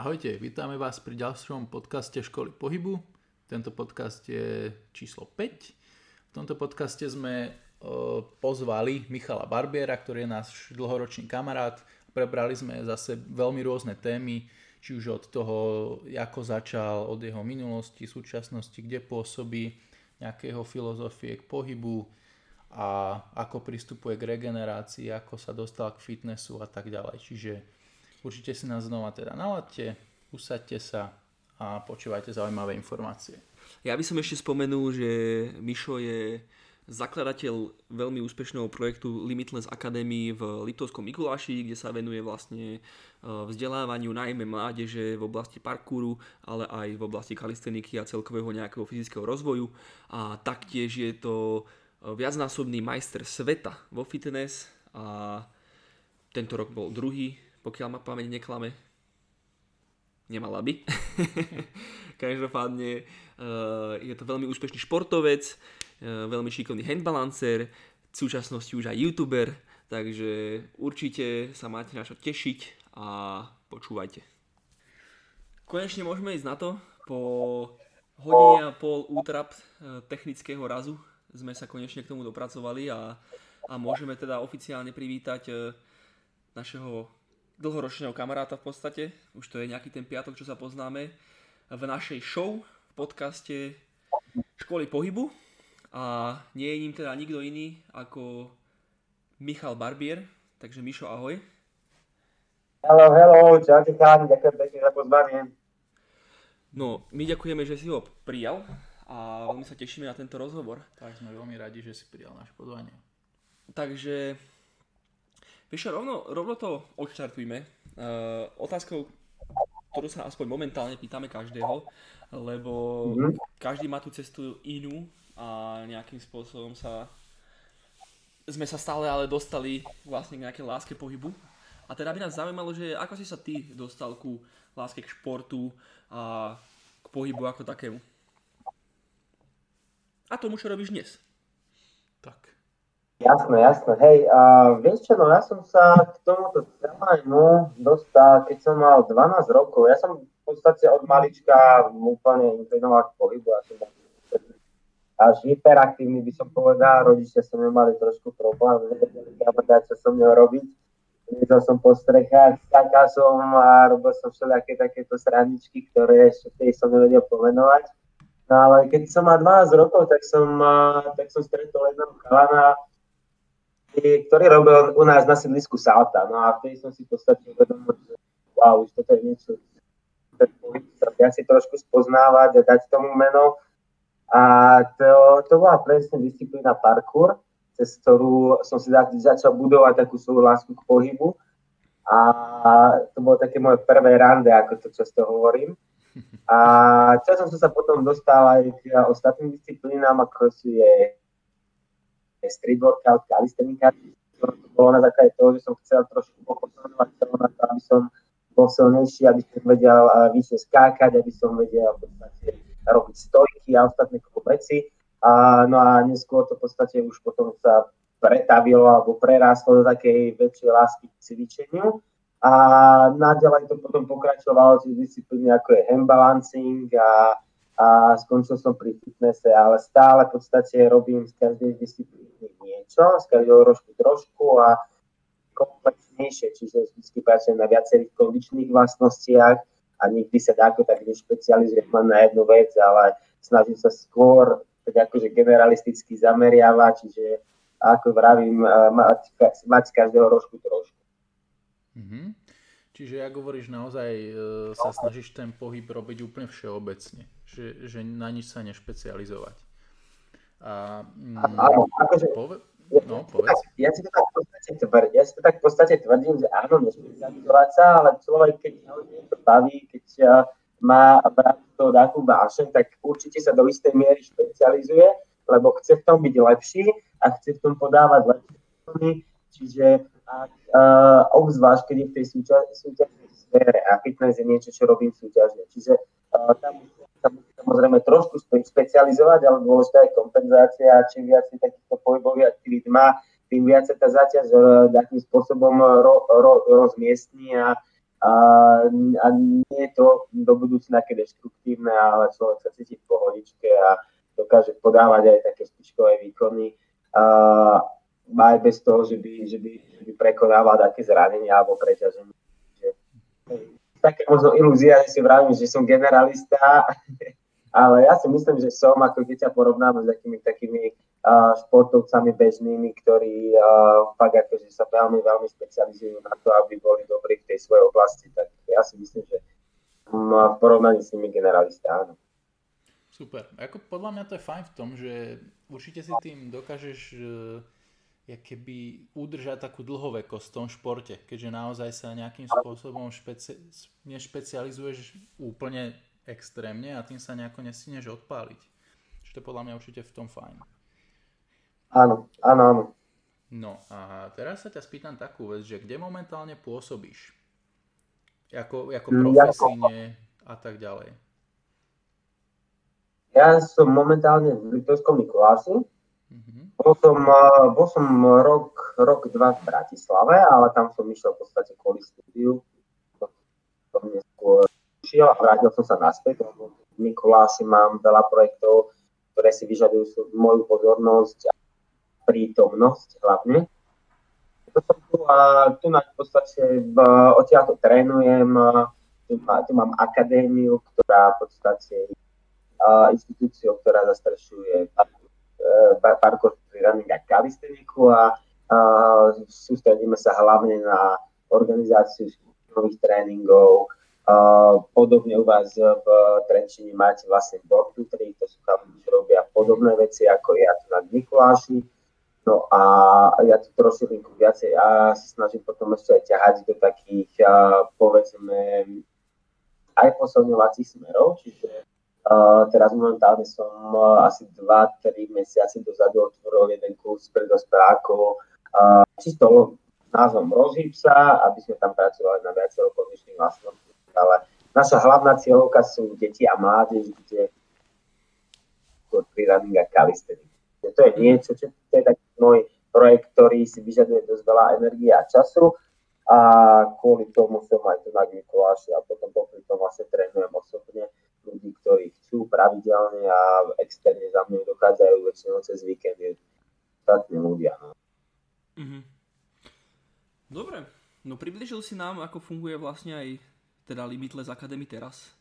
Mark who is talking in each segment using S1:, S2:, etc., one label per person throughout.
S1: Ahojte, vítame vás pri ďalšom podcaste Školy pohybu. Tento podcast je číslo 5. V tomto podcaste sme pozvali Michala Barbiera, ktorý je náš dlhoročný kamarát. Prebrali sme zase veľmi rôzne témy, či už od toho, ako začal, od jeho minulosti, súčasnosti, kde pôsobí, nejakého filozofie k pohybu a ako pristupuje k regenerácii, ako sa dostal k fitnessu a tak ďalej. Čiže Určite si nás znova teda naladte, usaďte sa a počúvajte zaujímavé informácie.
S2: Ja by som ešte spomenul, že Mišo je zakladateľ veľmi úspešného projektu Limitless Academy v Liptovskom Mikuláši, kde sa venuje vlastne e, vzdelávaniu najmä mládeže v oblasti parkouru, ale aj v oblasti kalisteniky a celkového nejakého fyzického rozvoju. A taktiež je to e, viacnásobný majster sveta vo fitness a tento rok bol druhý pokiaľ ma pamäť neklame. Nemala by. Každopádne uh, je to veľmi úspešný športovec, uh, veľmi šikovný handbalancer, v súčasnosti už aj youtuber, takže určite sa máte na čo tešiť a počúvajte. Konečne môžeme ísť na to. Po hodine a pol útrap uh, technického razu sme sa konečne k tomu dopracovali a, a môžeme teda oficiálne privítať našeho dlhoročného kamaráta v podstate, už to je nejaký ten piatok, čo sa poznáme, v našej show, v podcaste Školy pohybu a nie je ním teda nikto iný ako Michal Barbier, takže Mišo, ahoj.
S3: Hello, hello, čaute chalani, ďakujem pekne za pozvanie.
S2: No, my ďakujeme, že si ho prijal a veľmi sa tešíme na tento rozhovor.
S1: Tak sme veľmi radi, že si prijal naše pozvanie.
S2: Takže Vieš rovno, rovno to odštartujme. Uh, otázkou, ktorú sa aspoň momentálne pýtame každého, lebo mm-hmm. každý má tú cestu inú a nejakým spôsobom sa sme sa stále ale dostali vlastne k nejakej láske pohybu. A teda by nás zaujímalo, že ako si sa ty dostal ku láske k športu a k pohybu ako takému. A tomu, čo robíš dnes.
S3: Tak. Jasné, jasné. Hej, a vieš čo, no ja som sa k tomuto celému dostal, keď som mal 12 rokov. Ja som v podstate od malička úplne inklinoval k pohybu. Ja som až hyperaktívny by som povedal. Rodičia som nemali trošku problém, nevedeli, čo som mňa robiť. Videl som po strechách, skákal som a robil som všelijaké takéto straničky, ktoré ešte som nevedel pomenovať. No ale keď som mal 12 rokov, tak som, tak som stretol jedného chalana, ktorý robil u nás na sídlisku Salta. No a vtedy som si v podstate uvedomil, že wow, už toto je niečo, ja si trošku spoznávať a dať tomu meno. A to, to bola presne disciplína parkour, cez ktorú som si začal budovať takú svoju lásku k pohybu. A to bolo také moje prvé rande, ako to často hovorím. A časom som sa potom dostal aj k ostatným disciplínám, ako sú je street workout, calisthenika, to bolo na základe toho, že som chcel trošku na to, aby som bol silnejší, aby som vedel eh, vyššie skákať, aby som vedel podstate robiť stojky a ostatné veci. A, no a neskôr to v podstate už potom sa pretavilo alebo prerástlo do takej väčšej lásky k cvičeniu. A naďalej to potom pokračovalo cez disciplíny ako je handbalancing a a skončil som pri fitnesse, ale stále v podstate robím z každej disciplíny niečo, z každého rožku trošku a komplexnejšie, čiže vždy pracujem na viacerých kondičných vlastnostiach a nikdy sa dáko tak nešpecializujem len na jednu vec, ale snažím sa skôr tak akože generalisticky zameriavať, čiže ako vravím, mať, mať z každého rožku trošku.
S1: Mm-hmm. Čiže ak hovoríš, naozaj e, sa snažíš ten pohyb robiť úplne všeobecne, že, že na nič sa nešpecializovať. A,
S3: mm, áno, akože, pove, no, povedz. Ja, si to tak v podstate tvrdím, ja si to tak v podstate tvrdím, že áno, nešpecializovať sa, ale človek, keď to baví, keď má to takú vášeň, tak určite sa do istej miery špecializuje, lebo chce v tom byť lepší a chce v tom podávať lepšie čiže ak uh, obzvlášť, keď je v tej súťažnej sfére a fitness je niečo, čo robím súťažne. Čiže uh, tam samozrejme trošku špecializovať, ale dôležitá je kompenzácia a čím viac takýchto pohybových aktivít má, tým viac sa tá záťaž takým spôsobom ro, ro, rozmiestní a, a, a nie je to do budúcna také deštruktívne, ale človek sa cíti v pohodičke a dokáže podávať aj také špičkové výkony. Uh, aj bez toho, že by, že by, že by prekonával také zranenia alebo preťaženie. Také možno ilúzia, že si vravím, že som generalista, ale ja si myslím, že som, ako sa porovnám s takými takými uh, športovcami bežnými, ktorí uh, fakt akože sa veľmi, veľmi specializujú na to, aby boli dobrí v tej svojej oblasti, tak ja si myslím, že um, v porovnaní s nimi generalista, áno.
S1: Super. Ako podľa mňa to je fajn v tom, že určite si tým dokážeš uh, keby udržať takú dlhovekosť v tom športe, keďže naozaj sa nejakým spôsobom špeci- nešpecializuješ úplne extrémne a tým sa nejako nestineš odpáliť. Čiže to podľa mňa určite v tom fajn.
S3: Áno, áno, áno.
S1: No a teraz sa ťa spýtam takú vec, že kde momentálne pôsobíš? Ako, ako mm, profesíne a tak ďalej.
S3: Ja som momentálne v Litovskom Mikuláši, Mm-hmm. Bol, som, bol som rok, rok, dva v Bratislave, ale tam som išiel v podstate kvôli štúdiu. Som neskôr išiel a vrátil som sa naspäť, v Mikuláši mám veľa projektov, ktoré si vyžadujú moju pozornosť a prítomnosť hlavne. To som tu a tu na v podstate v, odtiaľ to trénujem, tu, má, tu mám akadémiu, ktorá v podstate uh, inštitúciou, ktorá zastrešuje parkour running a kalisteniku a, a sústredíme sa hlavne na organizáciu nových tréningov. A podobne u vás v Trenčine máte vlastne board ktorý to sú tam, robia podobné veci ako ja tu na Mikuláši. No a ja tu trošku viacej a sa snažím potom ešte aj ťahať do takých, povedzme, aj posilňovacích smerov, čiže teraz momentálne som uh, asi 2-3 mesiace dozadu otvoril jeden kurz pre dospelákov, čisto názvom Rozhýb sa, aby sme tam pracovali na viacero kondičných vlastnostiach, ale naša hlavná cieľovka sú deti a mládež, kde pri running a calisthenics. To je niečo, čo to je taký môj projekt, ktorý si vyžaduje dosť veľa energie a času a kvôli tomu som aj tu na Mikuláši a potom popri tom vlastne trénujem osobne ľudí, ktorí chcú pravidelne a externe za mnou dochádzajú väčšinou cez víkendy ostatní ľudia. No. Mm-hmm.
S2: Dobre, no približil si nám, ako funguje vlastne aj teda Limitless Academy teraz.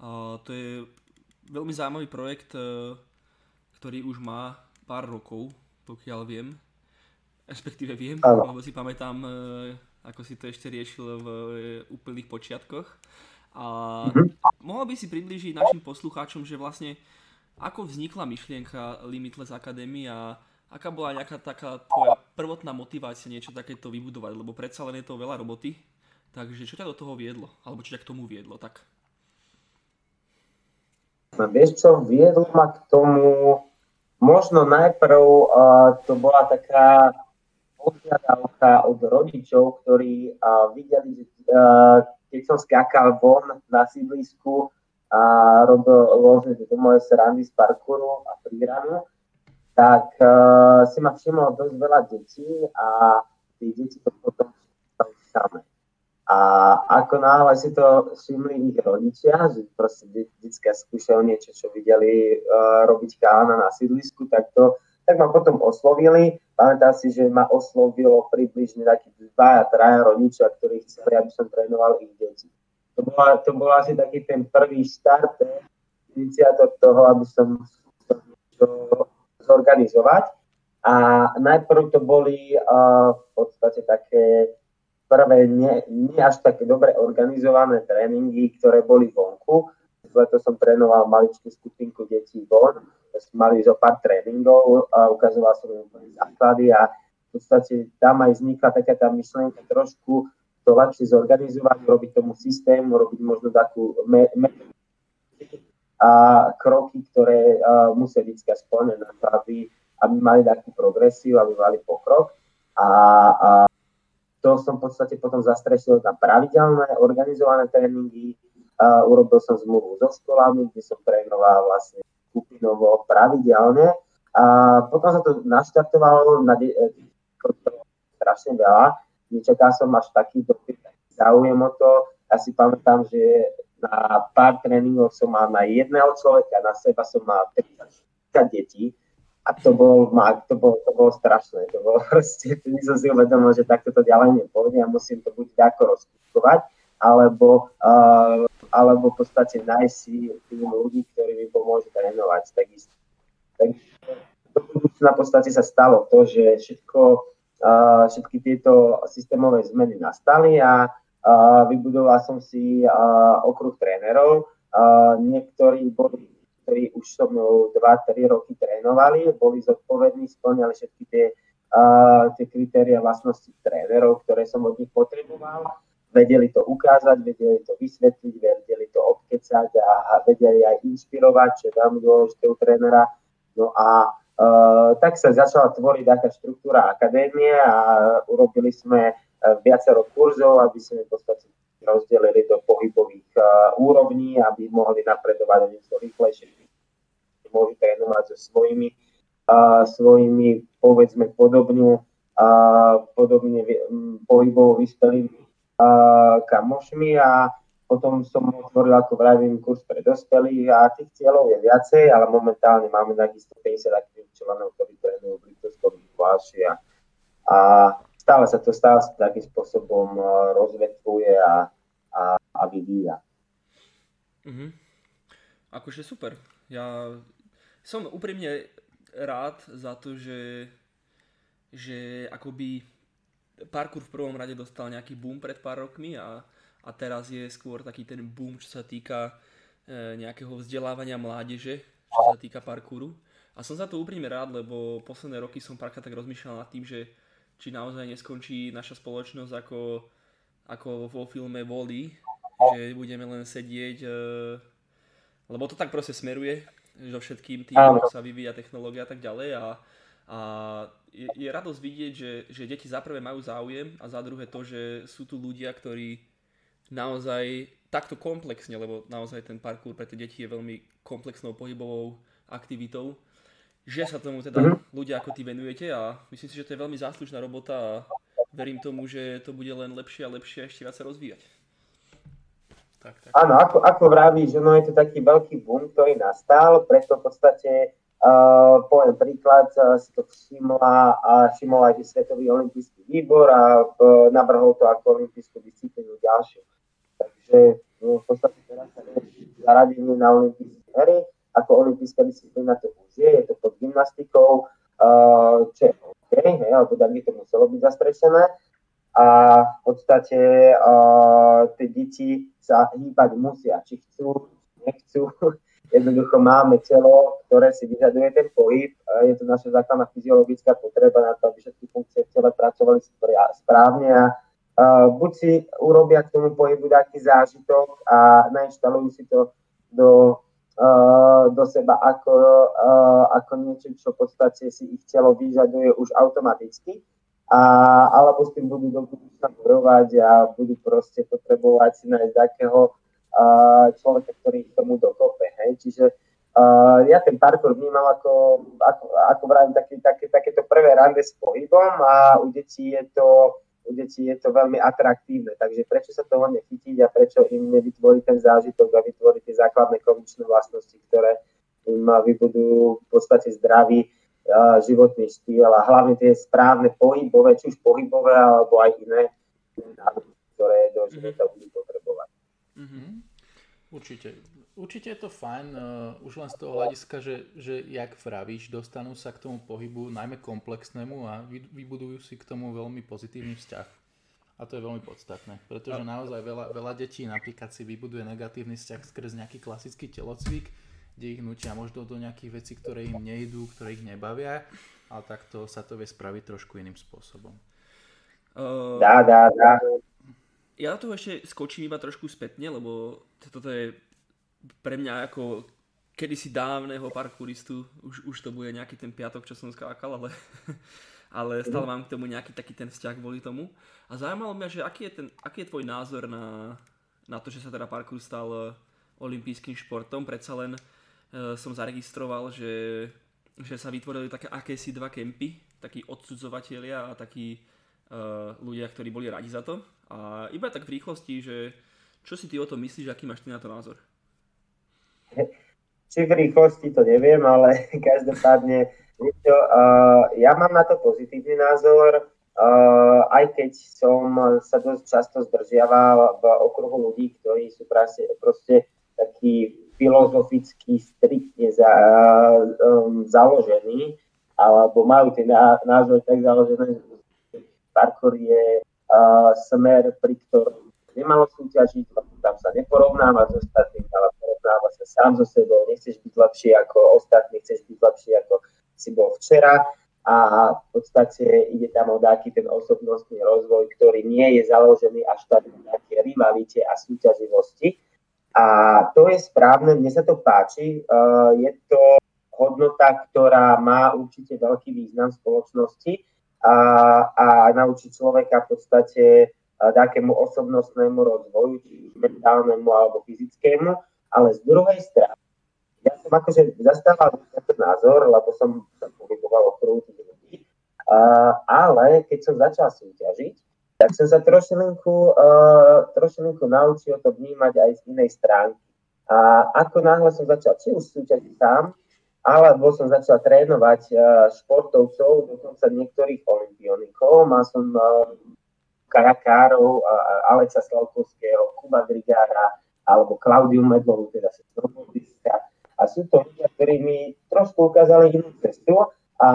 S2: A to je veľmi zaujímavý projekt, e, ktorý už má pár rokov, pokiaľ viem. Respektíve viem, ano. lebo si pamätám, e, ako si to ešte riešil v e, úplných počiatkoch. A mm-hmm. mohol by si priblížiť našim poslucháčom, že vlastne ako vznikla myšlienka Limitless Academy a aká bola nejaká taká tvoja prvotná motivácia niečo takéto vybudovať, lebo predsa len je to veľa roboty. Takže čo ťa do toho viedlo? Alebo čo ťa k tomu viedlo? Tak.
S3: No, vieš čo, viedlo ma k tomu, možno najprv uh, to bola taká požiadavka od rodičov, ktorí uh, videli, že uh, keď som skákal von na sídlisku a robil rôzne tieto moje srandy z parkouru a príramu, tak uh, si ma všimlo dosť veľa detí a tí deti to potom stali samé. A ako náhle si to všimli ich rodičia, že proste detská skúšajú niečo, čo videli uh, robiť kána na sídlisku, tak to tak ma potom oslovili. Pamätám si, že ma oslovilo približne takí dva a traja rodičia, ktorí chceli, aby som trénoval ich deti. To bola, to bola asi taký ten prvý štart, iniciátor toho, aby som to zorganizovať. A najprv to boli uh, v podstate také prvé nie, nie až také dobre organizované tréningy, ktoré boli vonku. Leto som trénoval maličkú skupinku detí von mali zo pár tréningov a ukazoval som im základy a v podstate tam aj vznikla taká tá myšlienka trošku to ľahšie zorganizovať, robiť tomu systém, robiť možno takú me- me- a kroky, ktoré uh, musia byť splnené aby, aby mali takú progresiu, aby mali pokrok. A, a to som v podstate potom zastrešil na pravidelné organizované tréningy. Uh, urobil som zmluvu so školami, kde som trénoval vlastne skupinovo, pravidelne. A potom sa to naštartovalo na de- strašne veľa. Nečakal som až taký dopyt, záujem o to. Ja si pamätám, že na pár tréningov som mal na jedného človeka, na seba som mal 30 detí a to bol, to bolo, to bolo strašné. To bolo proste, my som si uvedomil, že takto to ďalej nepôjde a musím to buď ako rozkúskovať, alebo, uh, alebo v podstate nájsť si tým ľudí, ktorí mi pomôžu trénovať takisto. Takže na podstate sa stalo to, že všetko, uh, všetky tieto systémové zmeny nastali a uh, vybudoval som si uh, okruh trénerov. Uh, niektorí boli ktorí už so mnou 2-3 roky trénovali, boli zodpovední, splňali všetky tie, uh, tie kritéria vlastnosti trénerov, ktoré som od nich potreboval. Vedeli to ukázať, vedeli to vysvetliť, vedeli to obkecať a, a vedeli aj inšpirovať, čo je veľmi dôležité u trénera. No a Uh, tak sa začala tvoriť taká štruktúra akadémie a urobili sme uh, viacero kurzov, aby sme v podstate rozdelili do pohybových uh, úrovní, aby mohli napredovať o niečo rýchlejšie. Môžu trénovať so svojimi, uh, svojimi povedzme podobne, uh, podobne pohybovo vyspelými kamošmi a potom som otvoril, ako vravím, kurz pre dospelých a tých cieľov je viacej, ale momentálne máme takisto 50 aktívnych členov, ktorí trénujú blízkosti a, a stále sa to stále sa takým spôsobom e, rozvetvuje a, a, a vyvíja.
S2: Mm-hmm. Akože super. Ja som úprimne rád za to, že, že akoby parkour v prvom rade dostal nejaký boom pred pár rokmi a a teraz je skôr taký ten boom, čo sa týka e, nejakého vzdelávania mládeže, čo sa týka parkouru. A som za to úprimne rád, lebo posledné roky som párkrát tak rozmýšľal nad tým, že či naozaj neskončí naša spoločnosť ako, ako vo filme Vody, že budeme len sedieť, e, lebo to tak proste smeruje, so všetkým tým, ako sa vyvíja technológia a tak ďalej a, a je, je radosť vidieť, že, že deti za prvé majú záujem a za druhé to, že sú tu ľudia, ktorí naozaj takto komplexne, lebo naozaj ten parkour pre tie deti je veľmi komplexnou pohybovou aktivitou, že sa tomu teda mm-hmm. ľudia ako ty venujete a myslím si, že to je veľmi záslužná robota a verím tomu, že to bude len lepšie a lepšie a ešte viac sa rozvíjať.
S3: Tak, tak. Áno, ako, ako vravíš, že no je to taký veľký boom, ktorý nastal, preto v podstate uh, poviem príklad, uh, si to všimla a všimol aj Svetový olimpijský výbor a uh, to ako olimpijskú disciplínu ďalšiu že no, v podstate teraz sa zaradenie na olympijské hry, ako olympijská disciplína to už je, je to pod gymnastikou, uh, čo je OK, hej, alebo tak by to muselo byť zastrešené. A v podstate uh, tie deti sa hýbať musia, či chcú, nechcú. Jednoducho máme telo, ktoré si vyžaduje ten pohyb. Je to naša základná fyziologická potreba na to, aby všetky funkcie v tele pracovali správne a Uh, buď si urobia k tomu pohybu taký zážitok a nainštalujú si to do, uh, do seba ako, uh, ako niečo, čo v podstate si ich telo vyžaduje už automaticky, a, alebo s tým budú do budúcna a budú proste potrebovať si nájsť takého uh, človeka, ktorý ich tomu dokope. Hej? Čiže uh, ja ten parkour vnímam ako, ako, ako vravím, také, také, takéto prvé rande s pohybom a u detí je to u detí je to veľmi atraktívne, takže prečo sa toho nechytiť a prečo im nevytvoriť ten zážitok a vytvoriť tie základné kondičné vlastnosti, ktoré im vybudujú v podstate zdravý uh, životný štýl a hlavne tie správne pohybové, či už pohybové alebo aj iné, ktoré do života budú potrebovať.
S1: Mm-hmm. Určite. Určite je to fajn, uh, už len z toho hľadiska, že, že jak vravíš, dostanú sa k tomu pohybu najmä komplexnému a vy, vybudujú si k tomu veľmi pozitívny vzťah. A to je veľmi podstatné, pretože naozaj veľa, veľa detí napríklad si vybuduje negatívny vzťah skrz nejaký klasický telocvik, kde ich nutia možno do nejakých vecí, ktoré im nejdú, ktoré ich nebavia, ale takto sa to vie spraviť trošku iným spôsobom.
S3: Uh, dá, dá, dá.
S2: Ja tu ešte skočím iba trošku spätne, lebo toto je pre mňa ako kedysi dávneho parkouristu, už, už to bude nejaký ten piatok, čo som skákal, ale, ale mhm. stále mám k tomu nejaký taký ten vzťah kvôli tomu. A zaujímalo mňa, že aký je, ten, aký je tvoj názor na, na to, že sa teda parkour stal eh, olympijským športom. Predsa len uh, som zaregistroval, že, že sa vytvorili také akési dva kempy, takí odsudzovatelia a takí ľudia, ktorí boli radi za to. A iba tak v rýchlosti, že Čo si ty o tom myslíš, aký máš ty na to názor?
S3: Či v rýchlosti to neviem, ale každopádne uh, ja mám na to pozitívny názor, uh, aj keď som sa dosť často zdržiaval v okruhu ľudí, ktorí sú proste, proste takí filozoficky striktne za, založení, alebo majú ten názor tak založené, že parkour je uh, smer, pri ktorom nemalo súťažiť, tam sa neporovnáva s ostatným, ale porovnáva sa sám so sebou, nechceš byť lepší ako ostatní, chceš byť lepší ako si bol včera a v podstate ide tam o taký ten osobnostný rozvoj, ktorý nie je založený až tak na nejaké rivalite a súťaživosti. A to je správne, mne sa to páči. Je to hodnota, ktorá má určite veľký význam v spoločnosti a, a naučí človeka v podstate takému osobnostnému rozvoju, či mentálnemu alebo fyzickému, ale z druhej strany ja som akože zastával ten názor, lebo som sa pohyboval okolo tých ľudí, ale keď som začal súťažiť, tak som sa trošilinku, uh, trošilinku naučil to vnímať aj z inej stránky. A ako náhle som začal či už súťažiť sám, alebo som začal trénovať uh, športovcov, dokonca niektorých olimpionikov. Mal som uh, karakárov, Alexa Slavkovského, Kuba Drigára, alebo Klaudiu Medlovu, teda snowboardistka, a sú to ľudia, ktorí mi trošku ukázali inú cestu a,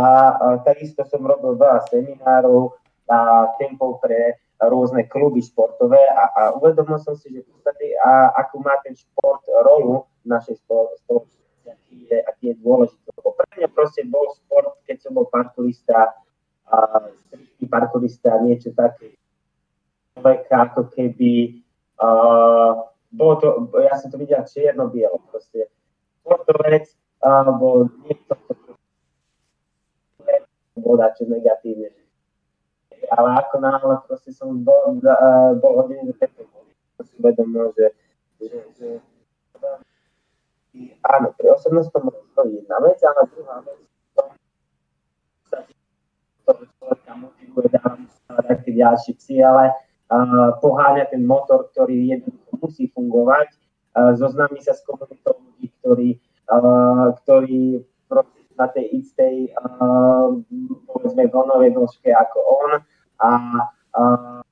S3: takisto som robil veľa seminárov a kempov pre rôzne kluby športové a, a uvedomil som si, že v podstate a, akú má ten šport rolu v našej spoločnosti, aký je, aký je dôležitý. Lebo pre mňa proste bol šport, keď som bol parkourista, a parkourista, niečo také človeka, ako keby uh, bolo to, ja som to videl čierno-bielo, proste športovec alebo niekto, bol čo negatívne. Ale ako náhle proste som bol, bol hodiny do tejto som uvedomil, že, že, že áno, pri osobnostnom rozvoji jedna vec, ale druhá vec, to, človeka motivuje dávať nejaké ďalšie ciele, uh, poháňa ten motor, ktorý jednoducho musí fungovať, uh, zoznámi sa s komunitou ľudí, ktorí uh, ktorí na tej istej uh, povedzme vlnovej dĺžke ako on. A, uh,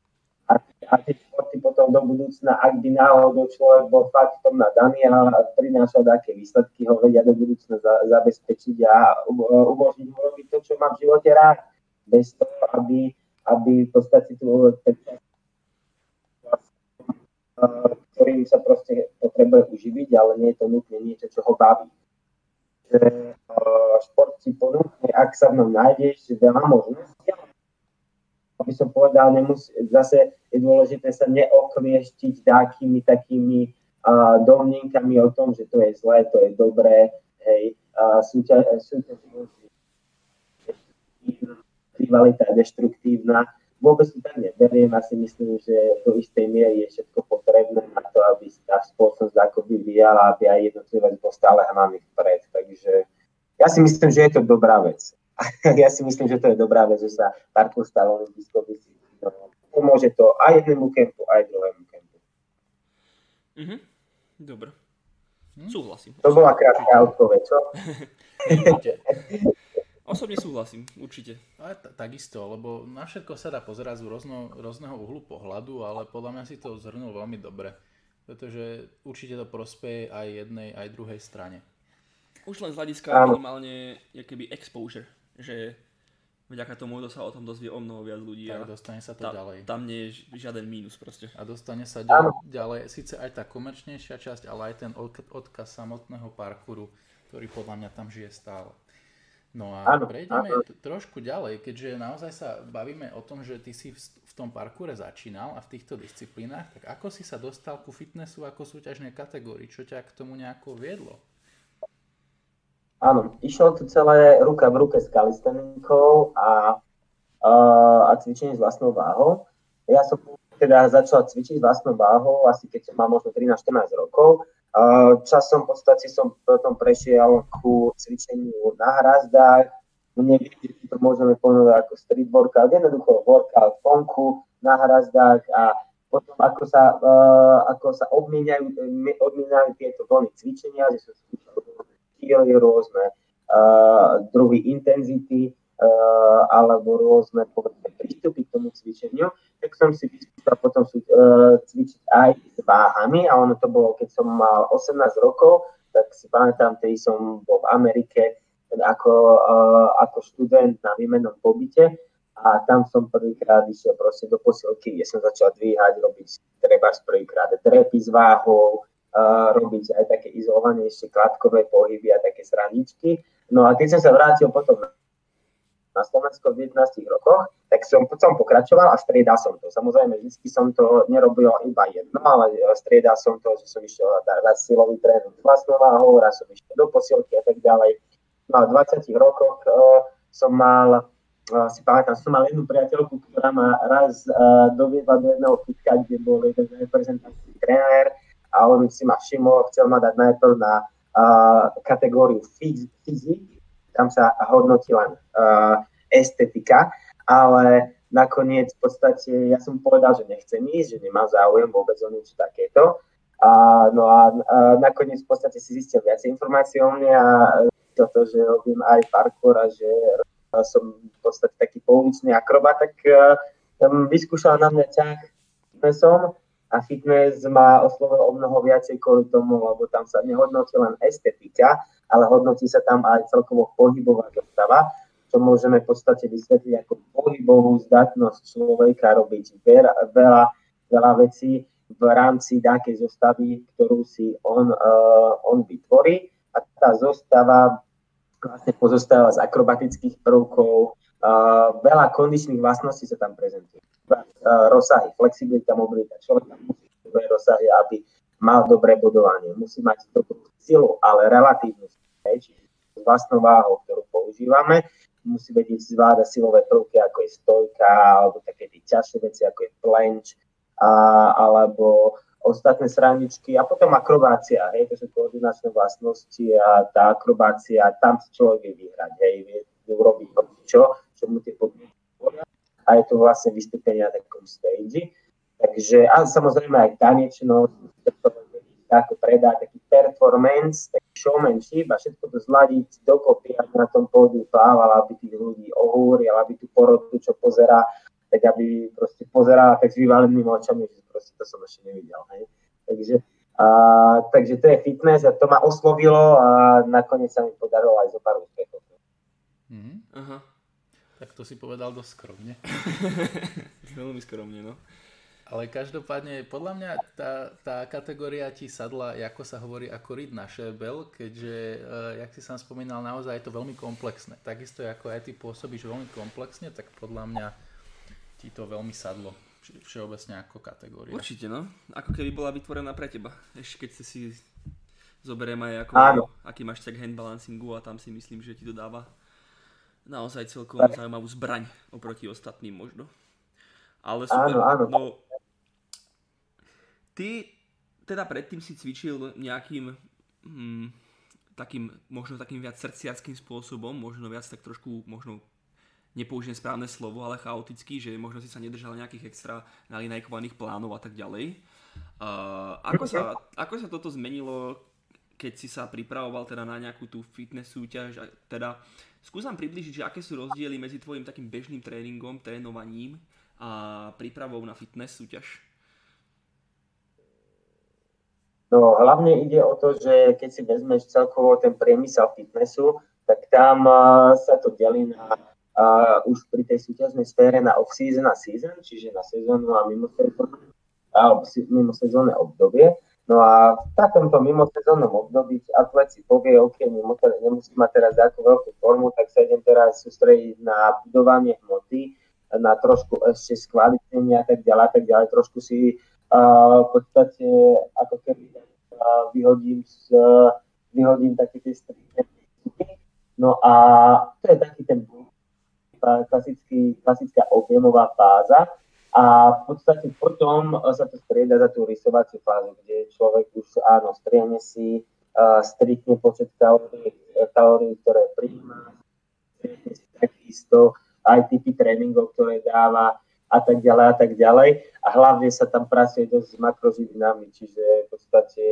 S3: a, tie športy potom do budúcna, ak by náhodou človek bol fakt v tom nadaný a prinášal také výsledky, ho vedia do budúcna za, zabezpečiť a umožniť mu robiť to, čo má v živote rád, bez toho, aby, aby v podstate tu ten ktorým sa proste potrebuje uživiť, ale nie je to nutne niečo, čo ho baví. Že šport si ponúkne, ak sa v ňom nájdeš, veľa možností, aby som povedal, nemusí, zase je dôležité sa neokvieštiť takými takými uh, domnienkami o tom, že to je zlé, to je dobré, hej, uh, súťaž, rivalita je deštruktívna, vôbec to tak neberiem a si myslím, že do istej miery je všetko potrebné na to, aby tá spoločnosť ako vyvíjala, aby aj jednotlivec bol stále vpred. Takže ja si myslím, že je to dobrá vec. ja si myslím, že to je dobrá vec, že sa parkour stal olympijskou disciplínou. Pomôže to aj jednému kempu, aj druhému kempu.
S2: Mhm. Dobre. Hm? Súhlasím.
S3: To bola krátka odpoveď, čo?
S2: Osobne súhlasím, určite.
S1: Ale t- takisto, lebo na všetko sa dá pozerať z rôzno, rôzneho uhlu pohľadu, ale podľa mňa si to zhrnul veľmi dobre, pretože určite to prospeje aj jednej, aj druhej strane.
S2: Už len z hľadiska minimálne keby exposure, že vďaka tomu sa o tom dozvie o mnoho viac ľudí.
S1: Tak a dostane sa to
S2: ta,
S1: ďalej.
S2: Tam nie je žiaden mínus proste.
S1: A dostane sa ďalej, ďalej, síce aj tá komerčnejšia časť, ale aj ten odkaz samotného parkouru, ktorý podľa mňa tam žije stále. No a áno, prejdeme áno. trošku ďalej, keďže naozaj sa bavíme o tom, že ty si v, v tom parkúre začínal a v týchto disciplínach, tak ako si sa dostal ku fitnessu ako súťažnej kategórii? Čo ťa k tomu nejako viedlo?
S3: Áno, išlo to celé ruka v ruke s kalistenikou a, a, a cvičenie s vlastnou váhou. Ja som teda začal cvičiť vlastnou váhou asi keď som mal možno 13-14 rokov Časom v podstate som potom prešiel ku cvičeniu na hrazdách. Či to môžeme pomenúť ako street workout, jednoducho workout vonku na hrazdách a potom ako sa, uh, ako sa obmieniajú, obmieniajú tieto vlny cvičenia, že sú skúšali rôzne uh, druhy intenzity, uh, alebo rôzne povedzme, prístupy k tomu cvičeniu, tak som si vyskúšal potom sú, uh, cvičiť aj s váhami a ono to bolo, keď som mal 18 rokov, tak si pamätám, že som bol v Amerike ako, uh, ako študent na výmenom pobyte a tam som prvýkrát išiel proste do posilky, kde som začal dvíhať, robiť treba prvýkrát drepy s váhou, robiť aj také izolovanejšie kladkové pohyby a také straničky. No a keď som sa vrátil potom na Slovensko v 19 rokoch, tak som, som pokračoval a striedal som to. Samozrejme, vždy som to nerobil iba jedno, ale striedal som to, že som išiel raz silový tréning s vlastnou váhou, raz som išiel do posilky a tak ďalej. No a v 20 rokoch uh, som mal si pamätám, som mal jednu priateľku, ktorá ma raz uh, doviedla do jedného fitka, kde bol jeden reprezentačný tréner a on si ma všimol, chcel ma dať najprv na uh, kategóriu fyzik, tam sa hodnotí len uh, estetika, ale nakoniec v podstate ja som povedal, že nechcem ísť, že nemám záujem vôbec o niečo takéto. A, no a, a nakoniec v podstate si zistil viac informácií o mne a toto, že robím aj parkour a že som v podstate taký pouličný akrobat, tak um, vyskúšal na mňa ťah fitnessom a fitness ma oslovil o mnoho viacej kvôli tomu, lebo tam sa nehodnotí len estetika, ale hodnotí sa tam aj celkovo pohybová zostava, čo môžeme v podstate vysvetliť ako pohybovú zdatnosť človeka robiť veľa, veľa, veľa vecí v rámci nejakej zostavy, ktorú si on, uh, on vytvorí. A tá zostava vlastne pozostáva z akrobatických prvkov, uh, veľa kondičných vlastností sa tam prezentuje. Uh, rozsahy, flexibilita, mobilita. Človek tam musí dobré rozsahy, aby mal dobré bodovanie. Musí mať dobrú silu, ale relatívnu čiže s vlastnou váhou, ktorú používame. Musí vedieť zvládať silové prvky, ako je stojka, alebo také tie ťažšie veci, ako je planche, a, alebo ostatné straničky a potom akrobácia, hej, to sú koordinačné vlastnosti a tá akrobácia, tam si človek vie vyhrať, hej, vie urobiť čo, čo mu tie podmienky a je to vlastne vystúpenie na takom stage. Takže, a samozrejme aj tanečnosť, ako predá taký performance, taký showmanship a všetko to zladiť dokopy, aby na tom pódiu plával, aby tých ľudí ohúril, aby tú porotu, čo pozerá, tak aby proste pozerala tak s vyvalenými očami, že proste to som ešte nevidel. Hej. Takže, a, takže to je fitness a to ma oslovilo a nakoniec sa mi podarilo aj zo pár úspechov.
S1: Mm-hmm. Aha. Tak to si povedal dosť skromne.
S2: Veľmi skromne, no.
S1: Ale každopádne, podľa mňa tá, tá kategória ti sadla, ako sa hovorí, ako ryd na šébel, keďže, uh, jak si sám spomínal, naozaj je to veľmi komplexné. Takisto ako aj ty pôsobíš veľmi komplexne, tak podľa mňa ti to veľmi sadlo všeobecne ako kategória.
S2: Určite, no. Ako keby bola vytvorená pre teba. Ešte keď si zoberiem aj ako,
S3: Áno.
S2: aký máš tak handbalancingu a tam si myslím, že ti to dáva naozaj celkom tak. zaujímavú zbraň oproti ostatným možno. Ale super.
S3: Áno, áno.
S2: No, ty teda predtým si cvičil nejakým hm, takým, možno takým viac srdciarským spôsobom, možno viac tak trošku, možno nepoužijem správne slovo, ale chaotický, že možno si sa nedržal nejakých extra nalinajkovaných plánov a tak ďalej. Uh, ako, sa, ako sa toto zmenilo, keď si sa pripravoval teda na nejakú tú fitness súťaž? Teda skúsam približiť, že aké sú rozdiely medzi tvojim takým bežným tréningom, trénovaním a prípravou na fitness súťaž?
S3: No, hlavne ide o to, že keď si vezmeš celkovo ten priemysel fitnessu, tak tam uh, sa to delí na uh, už pri tej súťažnej sfére na off-season a season, čiže na sezónu a mimo sezónu, mimo sezónne obdobie. No a v takomto mimosezónnom období atlet si povie, OK, nemusím mať teraz takú veľkú formu, tak sa idem teraz sústrediť na budovanie hmoty, na trošku ešte skvalitnenie a tak ďalej, tak ďalej. Trošku si uh, v podstate ako keby uh, vyhodím, z, uh, vyhodím také tie striktné No a to je taký ten klasický, klasická objemová fáza a v podstate potom sa to strieda za tú rysovaciu fázu, kde človek už áno, striehne si uh, striktne počet kalórií, kalórií ktoré príjma, striehne si takisto aj typy tréningov, ktoré dáva, a tak ďalej a tak ďalej. A hlavne sa tam pracuje dosť s makroživinami, čiže v podstate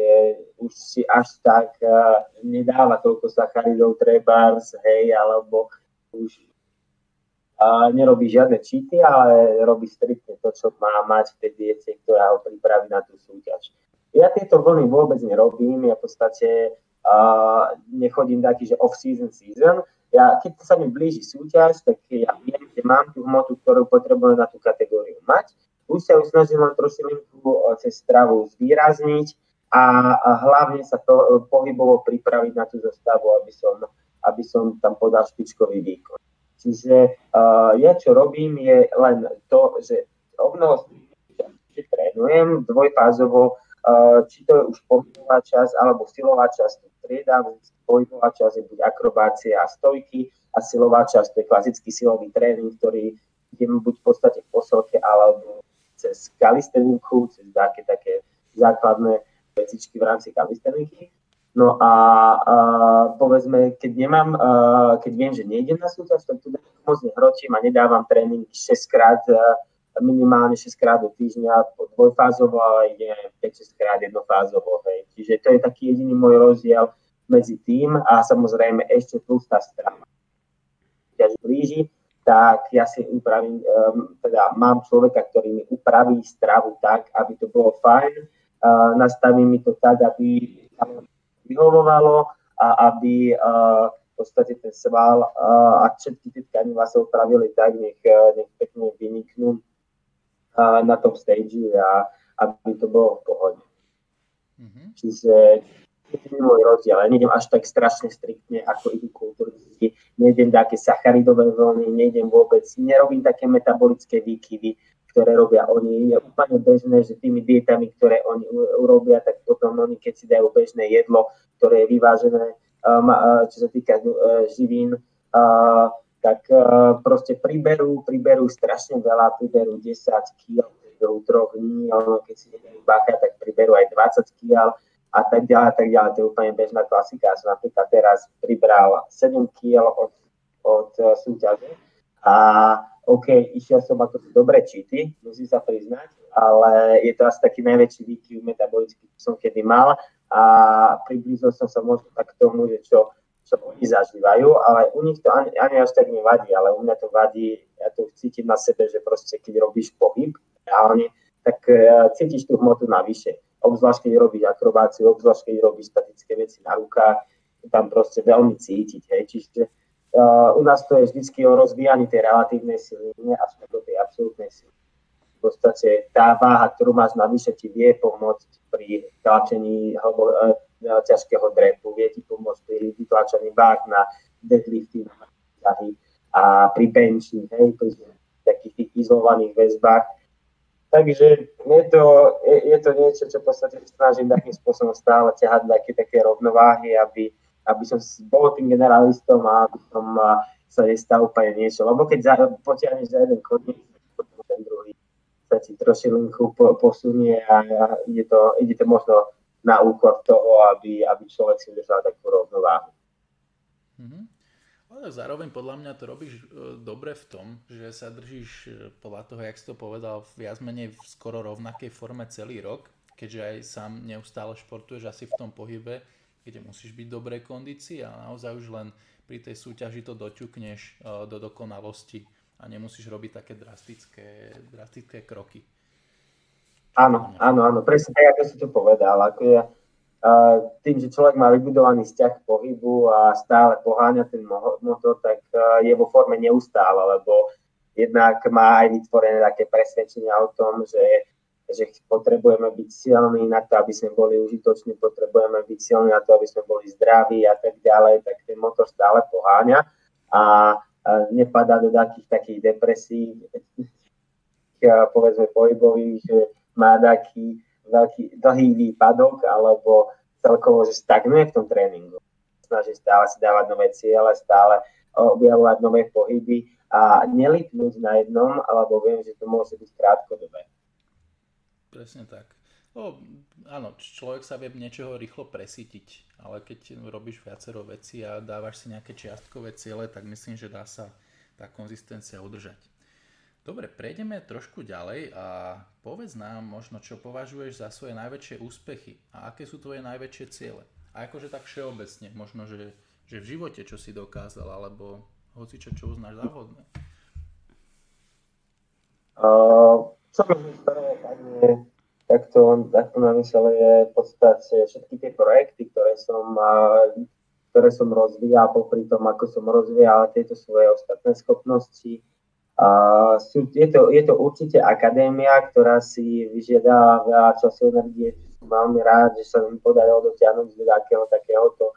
S3: už si až tak uh, nedáva toľko sacharidov trebárs, hej, alebo už uh, nerobí žiadne čity, ale robí striktne to, čo má mať v tej diete, ktorá ho pripraví na tú súťaž. Ja tieto vlny vôbec nerobím, ja v podstate uh, nechodím taký, že off-season, season. Ja, keď sa mi blíži súťaž, tak ja viem, že mám tú hmotu, ktorú potrebujem na tú kategóriu mať. Už sa ju snažím len trošilinku cez stravu zvýrazniť a, a hlavne sa to e, pohybovo pripraviť na tú zostavu, aby som, aby som tam podal špičkový výkon. Čiže uh, ja čo robím je len to, že obnovo trénujem dvojfázovo, uh, či to je už pohybová časť alebo silová časť, triedam, pohybová časť je buď akrobácia a stojky a silová časť to je klasický silový tréning, ktorý idem buď v podstate v posilke alebo cez kalisteniku, cez také, také základné vecičky v rámci kalisteniky. No a uh, povedzme, keď nemám, uh, keď viem, že nejdem na súťaž, tak tu moc nehrotím a nedávam tréning 6 krát, uh, minimálne 6 krát do týždňa dvojfázovo, ale idem 5-6 krát jednofázovo. Hej. Čiže to je taký jediný môj rozdiel medzi tým a samozrejme ešte tlustá strana. Keď blíži, tak ja si upravím, um, teda mám človeka, ktorý mi upraví stravu tak, aby to bolo fajn, uh, nastaví mi to tak, aby vyhovovalo a aby v podstate ten sval a všetky tie tkaniva sa upravili tak, nech, nech pekne vyniknú na tom stage a aby to bolo v pohode. Mm-hmm. Čiže je môj rozdiel. Ja nejdem až tak strašne striktne, ako idú kulturisti. Nejdem také sacharidové vlny, nejdem vôbec, nerobím také metabolické výkyvy, ktoré robia oni. Je úplne bežné, že tými dietami, ktoré oni urobia, tak potom oni, keď si dajú bežné jedlo, ktoré je vyvážené, um, uh, čo sa týka uh, živín, tak proste priberú, priberú strašne veľa, priberú 10 kg v troch dní, keď si nedajú bacha, tak priberú aj 20 kg a tak ďalej, a tak ďalej. To je úplne bežná klasika. Som napríklad teraz pribral 7 kg od, od súťaže a OK, išiel som ako dobre čity, musím sa priznať, ale je to asi taký najväčší výkyv metabolický, čo som kedy mal a priblížil som sa možno tak k tomu, že čo, čo oni zažívajú, ale u nich to ani, ani až tak nevadí, ale u mňa to vadí, ja to cítim na sebe, že proste keď robíš pohyb reálne, tak uh, cítiš tú hmotu navyše obzvlášť keď robíš akrobáciu, obzvlášť keď robíš statické veci na rukách, tam proste veľmi cítiť. Hej. Čiže uh, u nás to je vždy o rozvíjaní tej relatívnej sily, nie až do tej absolútnej sily. V podstate tá váha, ktorú máš navyše, ti vie pomôcť pri tlačení hlbo, uh, ťažkého drepu, vie ti pomôcť pri vytlačení váh na deadlifty, na a pri benchi, hej, pri takých tých izolovaných väzbách Takže je to, je, je to niečo, čo v podstate snažím takým spôsobom stále ťahať také, také rovnováhy, aby, aby som bol tým generalistom a aby som sa nestal úplne niečo. Lebo keď za, potiahneš za jeden koniec, potom ten druhý sa ti trošilinku po, posunie a, a ide, to, ide to možno na úkor toho, aby, aby človek si udržal takú rovnováhu.
S1: Mm-hmm. Ale zároveň podľa mňa to robíš e, dobre v tom, že sa držíš e, podľa toho, jak si to povedal, viac menej v skoro rovnakej forme celý rok, keďže aj sám neustále športuješ asi v tom pohybe, kde musíš byť v dobrej kondícii a naozaj už len pri tej súťaži to doťukneš e, do dokonalosti a nemusíš robiť také drastické, drastické kroky.
S3: Áno, áno, áno, presne tak, ako si to povedal. Ako ja, tým, že človek má vybudovaný vzťah k pohybu a stále poháňa ten motor, tak je vo forme neustále, lebo jednak má aj vytvorené také presvedčenia o tom, že, že potrebujeme byť silní na to, aby sme boli užitoční, potrebujeme byť silní na to, aby sme boli zdraví a tak ďalej, tak ten motor stále poháňa a nepadá do takých takých depresí, povedzme pohybových, že má taký veľký, dlhý výpadok alebo celkovo, že stagnuje v tom tréningu. Snaží stále si dávať nové ciele, stále objavovať nové pohyby a nelipnúť na jednom, alebo viem, že to môže byť krátkodobé.
S1: Presne tak. No, áno, človek sa vie niečoho rýchlo presítiť, ale keď robíš viacero veci a dávaš si nejaké čiastkové ciele, tak myslím, že dá sa tá konzistencia udržať. Dobre, prejdeme trošku ďalej a povedz nám možno, čo považuješ za svoje najväčšie úspechy a aké sú tvoje najväčšie ciele. A akože tak všeobecne, možno, že, že v živote, čo si dokázal, alebo hoci čo, čo uznáš za vhodné.
S3: Uh, čo takto, takto na mysle je v podstate všetky tie projekty, ktoré som, ktoré som rozvíjal, popri tom, ako som rozvíjal tieto svoje ostatné schopnosti, a sú, je, to, je to určite akadémia, ktorá si vyžiada veľa času energie. Som veľmi rád, že sa mi podarilo dotiahnuť do takého takéhoto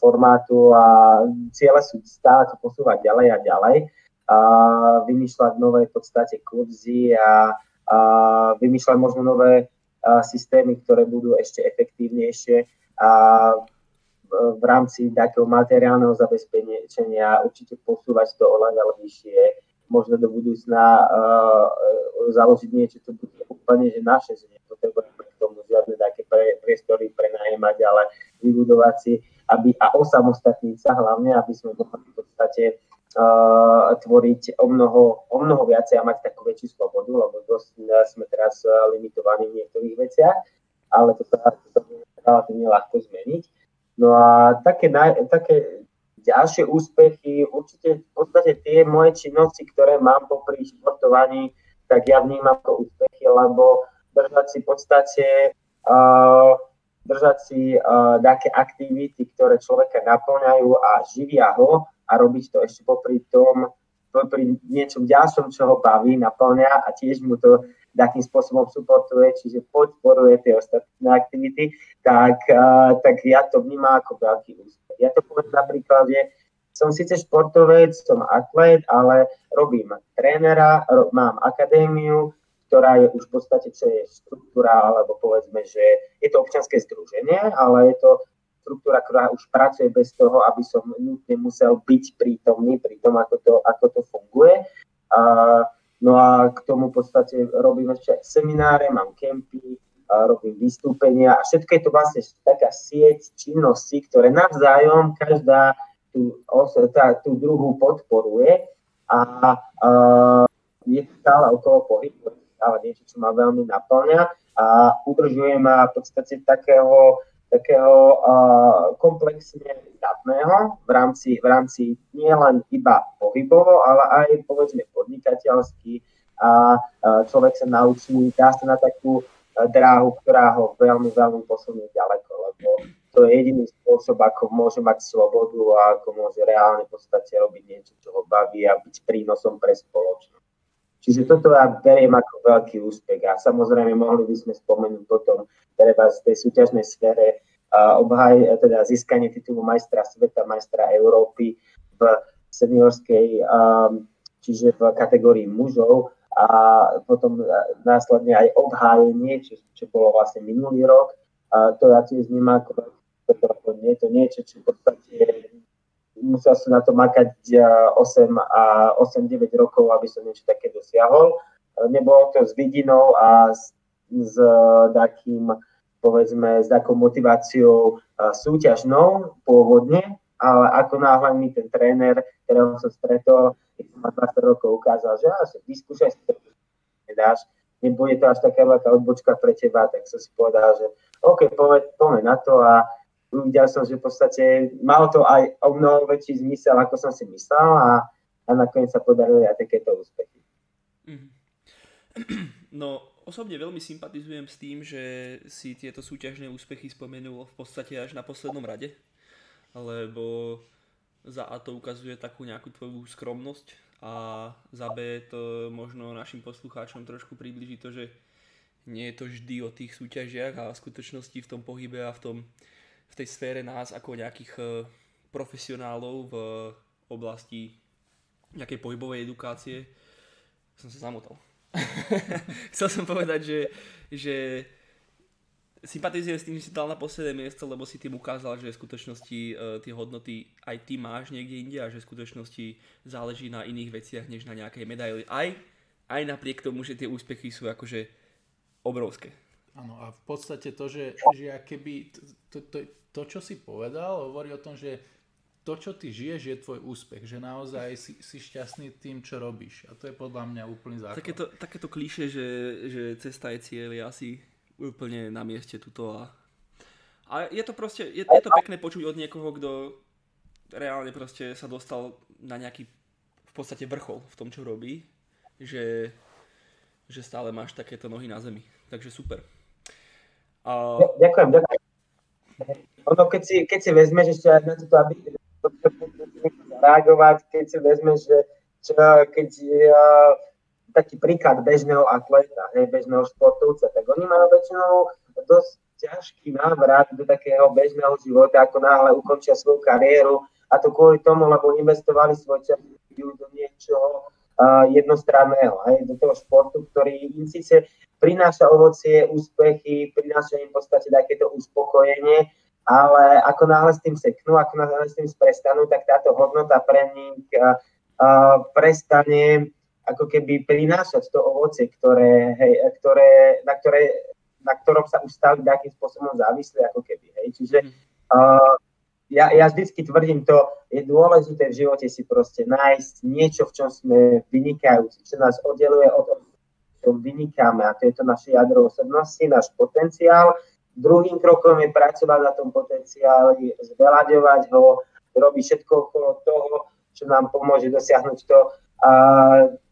S3: formátu a ciele sú stále to posúvať ďalej a ďalej. A vymýšľať nové v podstate kurzy a, a vymýšľať možno nové systémy, ktoré budú ešte efektívnejšie a v rámci takého materiálneho zabezpečenia určite posúvať to oveľa vyššie možno do budúcna uh, založiť niečo, čo bude úplne že naše, že nepotrebujeme k tomu žiadne také pre, priestory prenajímať, ale vybudovať si aby, a osamostatniť sa hlavne, aby sme mohli v podstate tvoriť o mnoho, o mnoho viacej a mať takú väčšiu slobodu, lebo dosť sme teraz limitovaní v niektorých veciach, ale to sa to relatívne ľahko zmeniť. No a také, naj, také ďalšie úspechy, určite v podstate tie moje činnosti, ktoré mám popri športovaní, tak ja vnímam ako úspechy, lebo držať si v podstate uh, držať si uh, také aktivity, ktoré človeka naplňajú a živia ho a robiť to ešte popri tom, popri niečom ďalšom, čo ho baví, naplňa a tiež mu to takým spôsobom suportuje, čiže podporuje tie ostatné aktivity, tak, uh, tak ja to vnímam ako veľký úspech. Ja to poviem napríklad, že som síce športovec, som atlet, ale robím trénera, mám akadémiu, ktorá je už v podstate, čo je štruktúra, alebo povedzme, že je to občianske združenie, ale je to štruktúra, ktorá už pracuje bez toho, aby som nutne musel byť prítomný pri tom, ako to, ako to funguje. A, no a k tomu v podstate robím ešte semináre, mám kempy, robím vystúpenia a všetko je to vlastne taká sieť činností, ktoré navzájom každá tú, tá, tú druhú podporuje a uh, je stále okolo pohybu, stále niečo, čo ma veľmi naplňa a udržuje ma v podstate takého, takého komplexne zdatného v rámci, v rámci nielen iba pohybovo, ale aj povedzme podnikateľský a človek sa naučí, dá sa na takú dráhu, ktorá ho veľmi, veľmi posunie ďaleko, lebo to je jediný spôsob, ako môže mať slobodu a ako môže reálne v podstate robiť niečo, čo ho baví a byť prínosom pre spoločnosť. Čiže toto ja beriem ako veľký úspech a samozrejme mohli by sme spomenúť potom treba z tej súťažnej sfére uh, obhaj, teda získanie titulu majstra sveta, majstra Európy v seniorskej, čiže v kategórii mužov a potom následne aj obhájenie, čo, čo bolo vlastne minulý rok. A to ja tiež vnímam ako nie je to niečo, čo v podstate musel som na to makať 8 a 8-9 rokov, aby som niečo také dosiahol. Nebolo to s vidinou a s, s takým, povedzme, s takou motiváciou súťažnou pôvodne, ale ako náhle mi ten tréner, ktorého som stretol, keď som ma 20 rokov ukázal, že asi vyskúšaj si to, nedáš, nebude to až taká veľká odbočka pre teba, tak som si povedal, že OK, poďme na to a uvidel som, že v podstate malo to aj o mnoho väčší zmysel, ako som si myslel a, a nakoniec sa podarili aj takéto úspechy. Mhm.
S2: No, osobne veľmi sympatizujem s tým, že si tieto súťažné úspechy spomenul v podstate až na poslednom rade, lebo za A to ukazuje takú nejakú tvoju skromnosť a za B to možno našim poslucháčom trošku približí to, že nie je to vždy o tých súťažiach a v skutočnosti v tom pohybe a v, tom, v tej sfére nás ako nejakých e, profesionálov v oblasti nejakej pohybovej edukácie som sa zamotal. Chcel som povedať, že, že sympatizujem s tým, že si dal na posledné miesto, lebo si tým ukázal, že v skutočnosti uh, tie hodnoty aj ty máš niekde inde a že v skutočnosti záleží na iných veciach, než na nejakej medaili. Aj, aj napriek tomu, že tie úspechy sú akože obrovské.
S1: Áno a v podstate to, že, že keby to, to, to, čo si povedal, hovorí o tom, že to, čo ty žiješ, je tvoj úspech, že naozaj si, si šťastný tým, čo robíš. A to je podľa mňa úplný základ.
S2: Takéto, takéto klíše, že, že cesta je cieľ, je asi úplne na mieste tuto a, a je to proste, je, je to pekné počuť od niekoho, kto reálne proste sa dostal na nejaký v podstate vrchol v tom, čo robí, že, že stále máš takéto nohy na zemi. Takže super.
S3: A... Ďakujem, ďakujem. Ono, keď si, keď si vezmeš ešte aj na toto, aby reagovať, keď si vezmeš, že čo, keď uh, taký príklad bežného atleta, hej, bežného športovca, tak oni majú väčšinou dosť ťažký návrat do takého bežného života, ako náhle ukončia svoju kariéru a to kvôli tomu, lebo investovali svoj čas do niečoho uh, jednostranného, hej, do toho športu, ktorý im síce prináša ovocie, úspechy, prináša im v podstate takéto uspokojenie, ale ako náhle s tým seknú, ako náhle s tým prestanú, tak táto hodnota pre nich uh, uh, prestane ako keby prinášať to ovoce, ktoré, hej, ktoré, na, ktoré, na ktorom sa už stali nejakým spôsobom závislí, ako keby. Hej. Čiže uh, ja, ja vždycky tvrdím to, je dôležité v živote si proste nájsť niečo, v čom sme vynikajúci, čo nás oddeluje od čo vynikáme a to je to naše jadro osobnosti, náš potenciál Druhým krokom je pracovať na tom potenciáli, zvelaďovať ho, robiť všetko okolo toho, čo nám pomôže dosiahnuť to, a,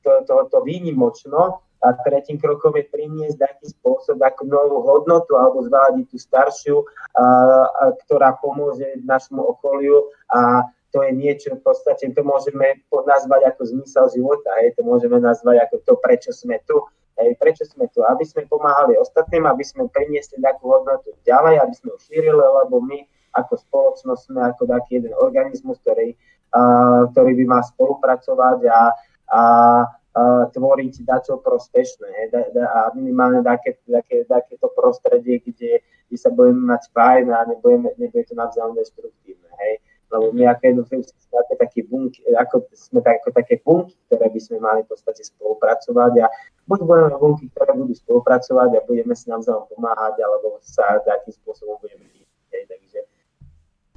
S3: to, to, to výnimočno. A tretím krokom je priniesť taký spôsob, ako novú hodnotu alebo zvládať tú staršiu, a, a, ktorá pomôže našemu okoliu a to je niečo, v podstate to môžeme nazvať ako zmysel života, hej, to môžeme nazvať ako to, prečo sme tu Hej, prečo sme tu? Aby sme pomáhali ostatným, aby sme priniesli takú hodnotu ďalej, aby sme ju šírili, lebo my ako spoločnosť sme ako taký jeden organizmus, ktorý, uh, ktorý by mal spolupracovať a, a tvoriť dačo prospešné. Da, da, a minimálne také, také, takéto prostredie, kde, kde sa budeme mať fajn a nebudeme, nebude to navzájom destruktívne. Hej lebo my ako ako, taký bunky, ako sme tak, ako také bunky, ktoré by sme mali v podstate spolupracovať a buď budeme bunky, ktoré budú spolupracovať a budeme si navzájom pomáhať, alebo sa takým spôsobom budeme vidieť. Takže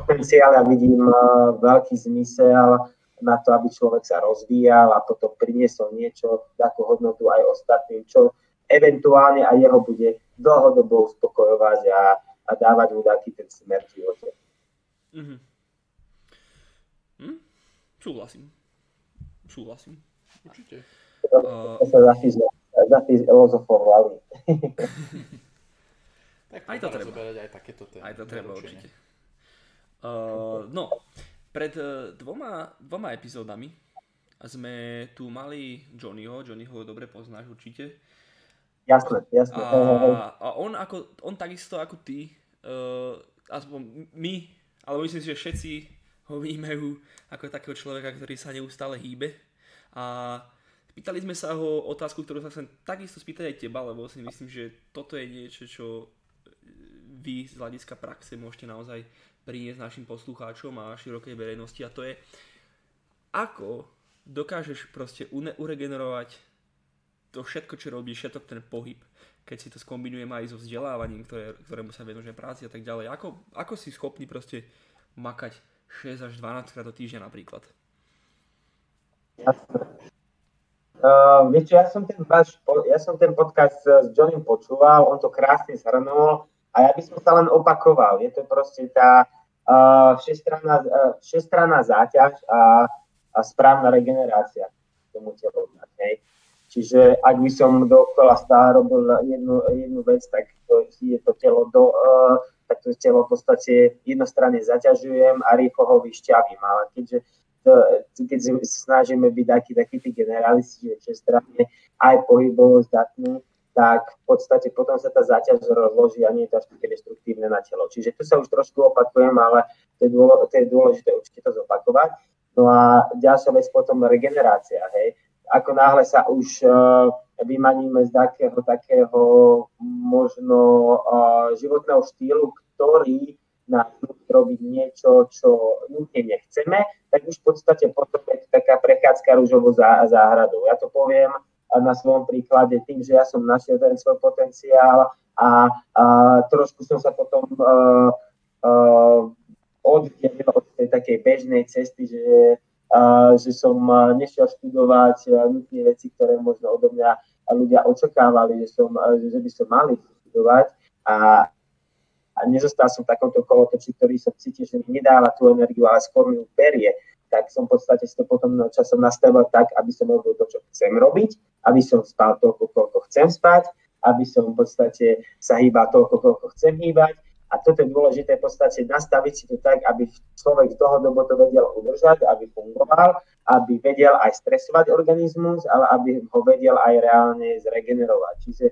S3: potenciál ja vidím uh, veľký zmysel na to, aby človek sa rozvíjal a potom priniesol niečo, takú hodnotu aj ostatným, čo eventuálne aj jeho bude dlhodobo uspokojovať a, a dávať mu taký ten smer v živote. Mm-hmm.
S2: Hm? Súhlasím. Súhlasím.
S1: Určite.
S3: Uh, sa zafilozofovali.
S1: tak aj to treba. Aj, takéto témy.
S2: Aj to treba určite. Uh, no, pred uh, dvoma, dvoma epizódami sme tu mali Johnnyho, Johnnyho dobre poznáš určite.
S3: Jasné, jasné.
S2: A, a on, ako, on takisto ako ty, uh, aspoň my, ale myslím si, že všetci ho vnímajú ako takého človeka, ktorý sa neustále hýbe. A pýtali sme sa ho otázku, ktorú sa chcem takisto spýtať aj teba, lebo si myslím, že toto je niečo, čo vy z hľadiska praxe môžete naozaj priniesť našim poslucháčom a širokej verejnosti a to je, ako dokážeš proste uregenerovať to všetko, čo robíš, všetok ten pohyb, keď si to skombinujem aj so vzdelávaním, ktoré, ktorému sa venujeme práci a tak ďalej. Ako, ako si schopný proste makať 6 až 12 krát do týždňa napríklad.
S3: Jasne. Uh, viete, ja som ten váš, ja som ten podcast s Johnem počúval, on to krásne zhrnul a ja by som sa len opakoval. Je to proste tá všestranná, všestranná záťaž a, a správna regenerácia tomu telu. Hej. Čiže ak by som dokola stále robil jednu, jednu vec, tak to, je to telo do, uh, tak to telo v podstate jednostranne zaťažujem a rýchlo ho vyšťavím. Ale keďže to, keď snažíme byť takí, takí tí generalisti, že všestranne aj pohybovo zdatní, tak v podstate potom sa tá záťaž rozloží a nie je to až také destruktívne na telo. Čiže tu sa už trošku opakujem, ale to je, dôležité, to je dôležité určite to zopakovať. No a ďalšia vec potom regenerácia. Hej. Ako náhle sa už uh, vymaníme z takého, takého možno uh, životného štýlu, ktorý nás robiť niečo, čo nutne nechceme, tak už v podstate potom je to taká prechádzka rúžovou zá, záhradou. Ja to poviem na svojom príklade tým, že ja som našiel ten svoj potenciál a, a trošku som sa potom uh, uh, oddelil od tej takej bežnej cesty, že, uh, že som nešiel študovať nutné veci, ktoré možno odo mňa ľudia očakávali, že, som, že by som mali študovať. A, a nezostal som v takomto kolotoči, ktorý som cítil, že mi nedáva tú energiu, ale skôr mi ju perie tak som v podstate si to potom časom nastavil tak, aby som robil to, čo chcem robiť, aby som spal toľko, koľko chcem spať, aby som v podstate sa hýbal toľko, koľko chcem hýbať. A toto je dôležité v podstate nastaviť si to tak, aby človek dlhodobo to vedel udržať, aby fungoval, aby vedel aj stresovať organizmus, ale aby ho vedel aj reálne zregenerovať. Čiže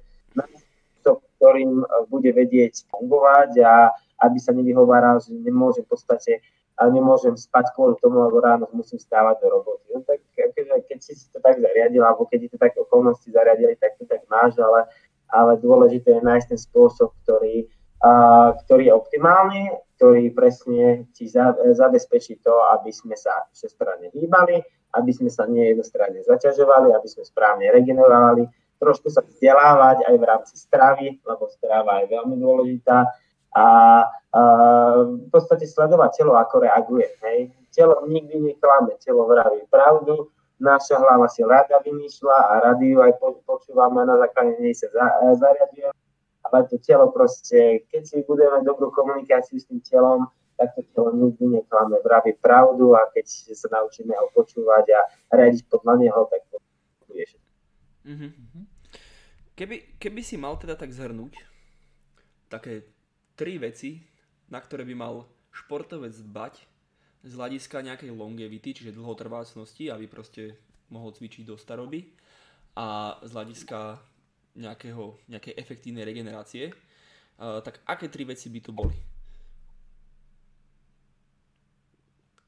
S3: to, ktorým bude vedieť fungovať a aby sa nevyhováral, že nemôže v podstate a nemôžem spať kvôli tomu, lebo ráno musím stávať do roboty. No tak keď, keď si to tak zariadil, alebo keď ti to tak okolnosti zariadili, tak to tak máš, ale, ale dôležité je nájsť ten spôsob, ktorý, a, ktorý je optimálny, ktorý presne ti za, zabezpečí to, aby sme sa všestranne hýbali, aby sme sa nie jednostranne zaťažovali, aby sme správne regenerovali, trošku sa vzdelávať aj v rámci stravy, lebo strava je veľmi dôležitá, a, a v podstate sledovať telo, ako reaguje. Hej. Telo nikdy neklame, telo vraví pravdu, naša hlava si rada vymýšľa a rady ju aj počúvame na základe nej sa e, zariaduje. Ale to telo proste, keď si budeme dobrú komunikáciu s tým telom, tak to telo nikdy neklame, vraví pravdu a keď sa naučíme ho počúvať a riadiť podľa neho, tak to bude
S2: mm-hmm. Keby, keby si mal teda tak zhrnúť také tri veci, na ktoré by mal športovec dbať z hľadiska nejakej longevity, čiže dlhotrvácnosti, aby proste mohol cvičiť do staroby a z hľadiska nejakého, nejakej efektívnej regenerácie, uh, tak aké tri veci by tu boli?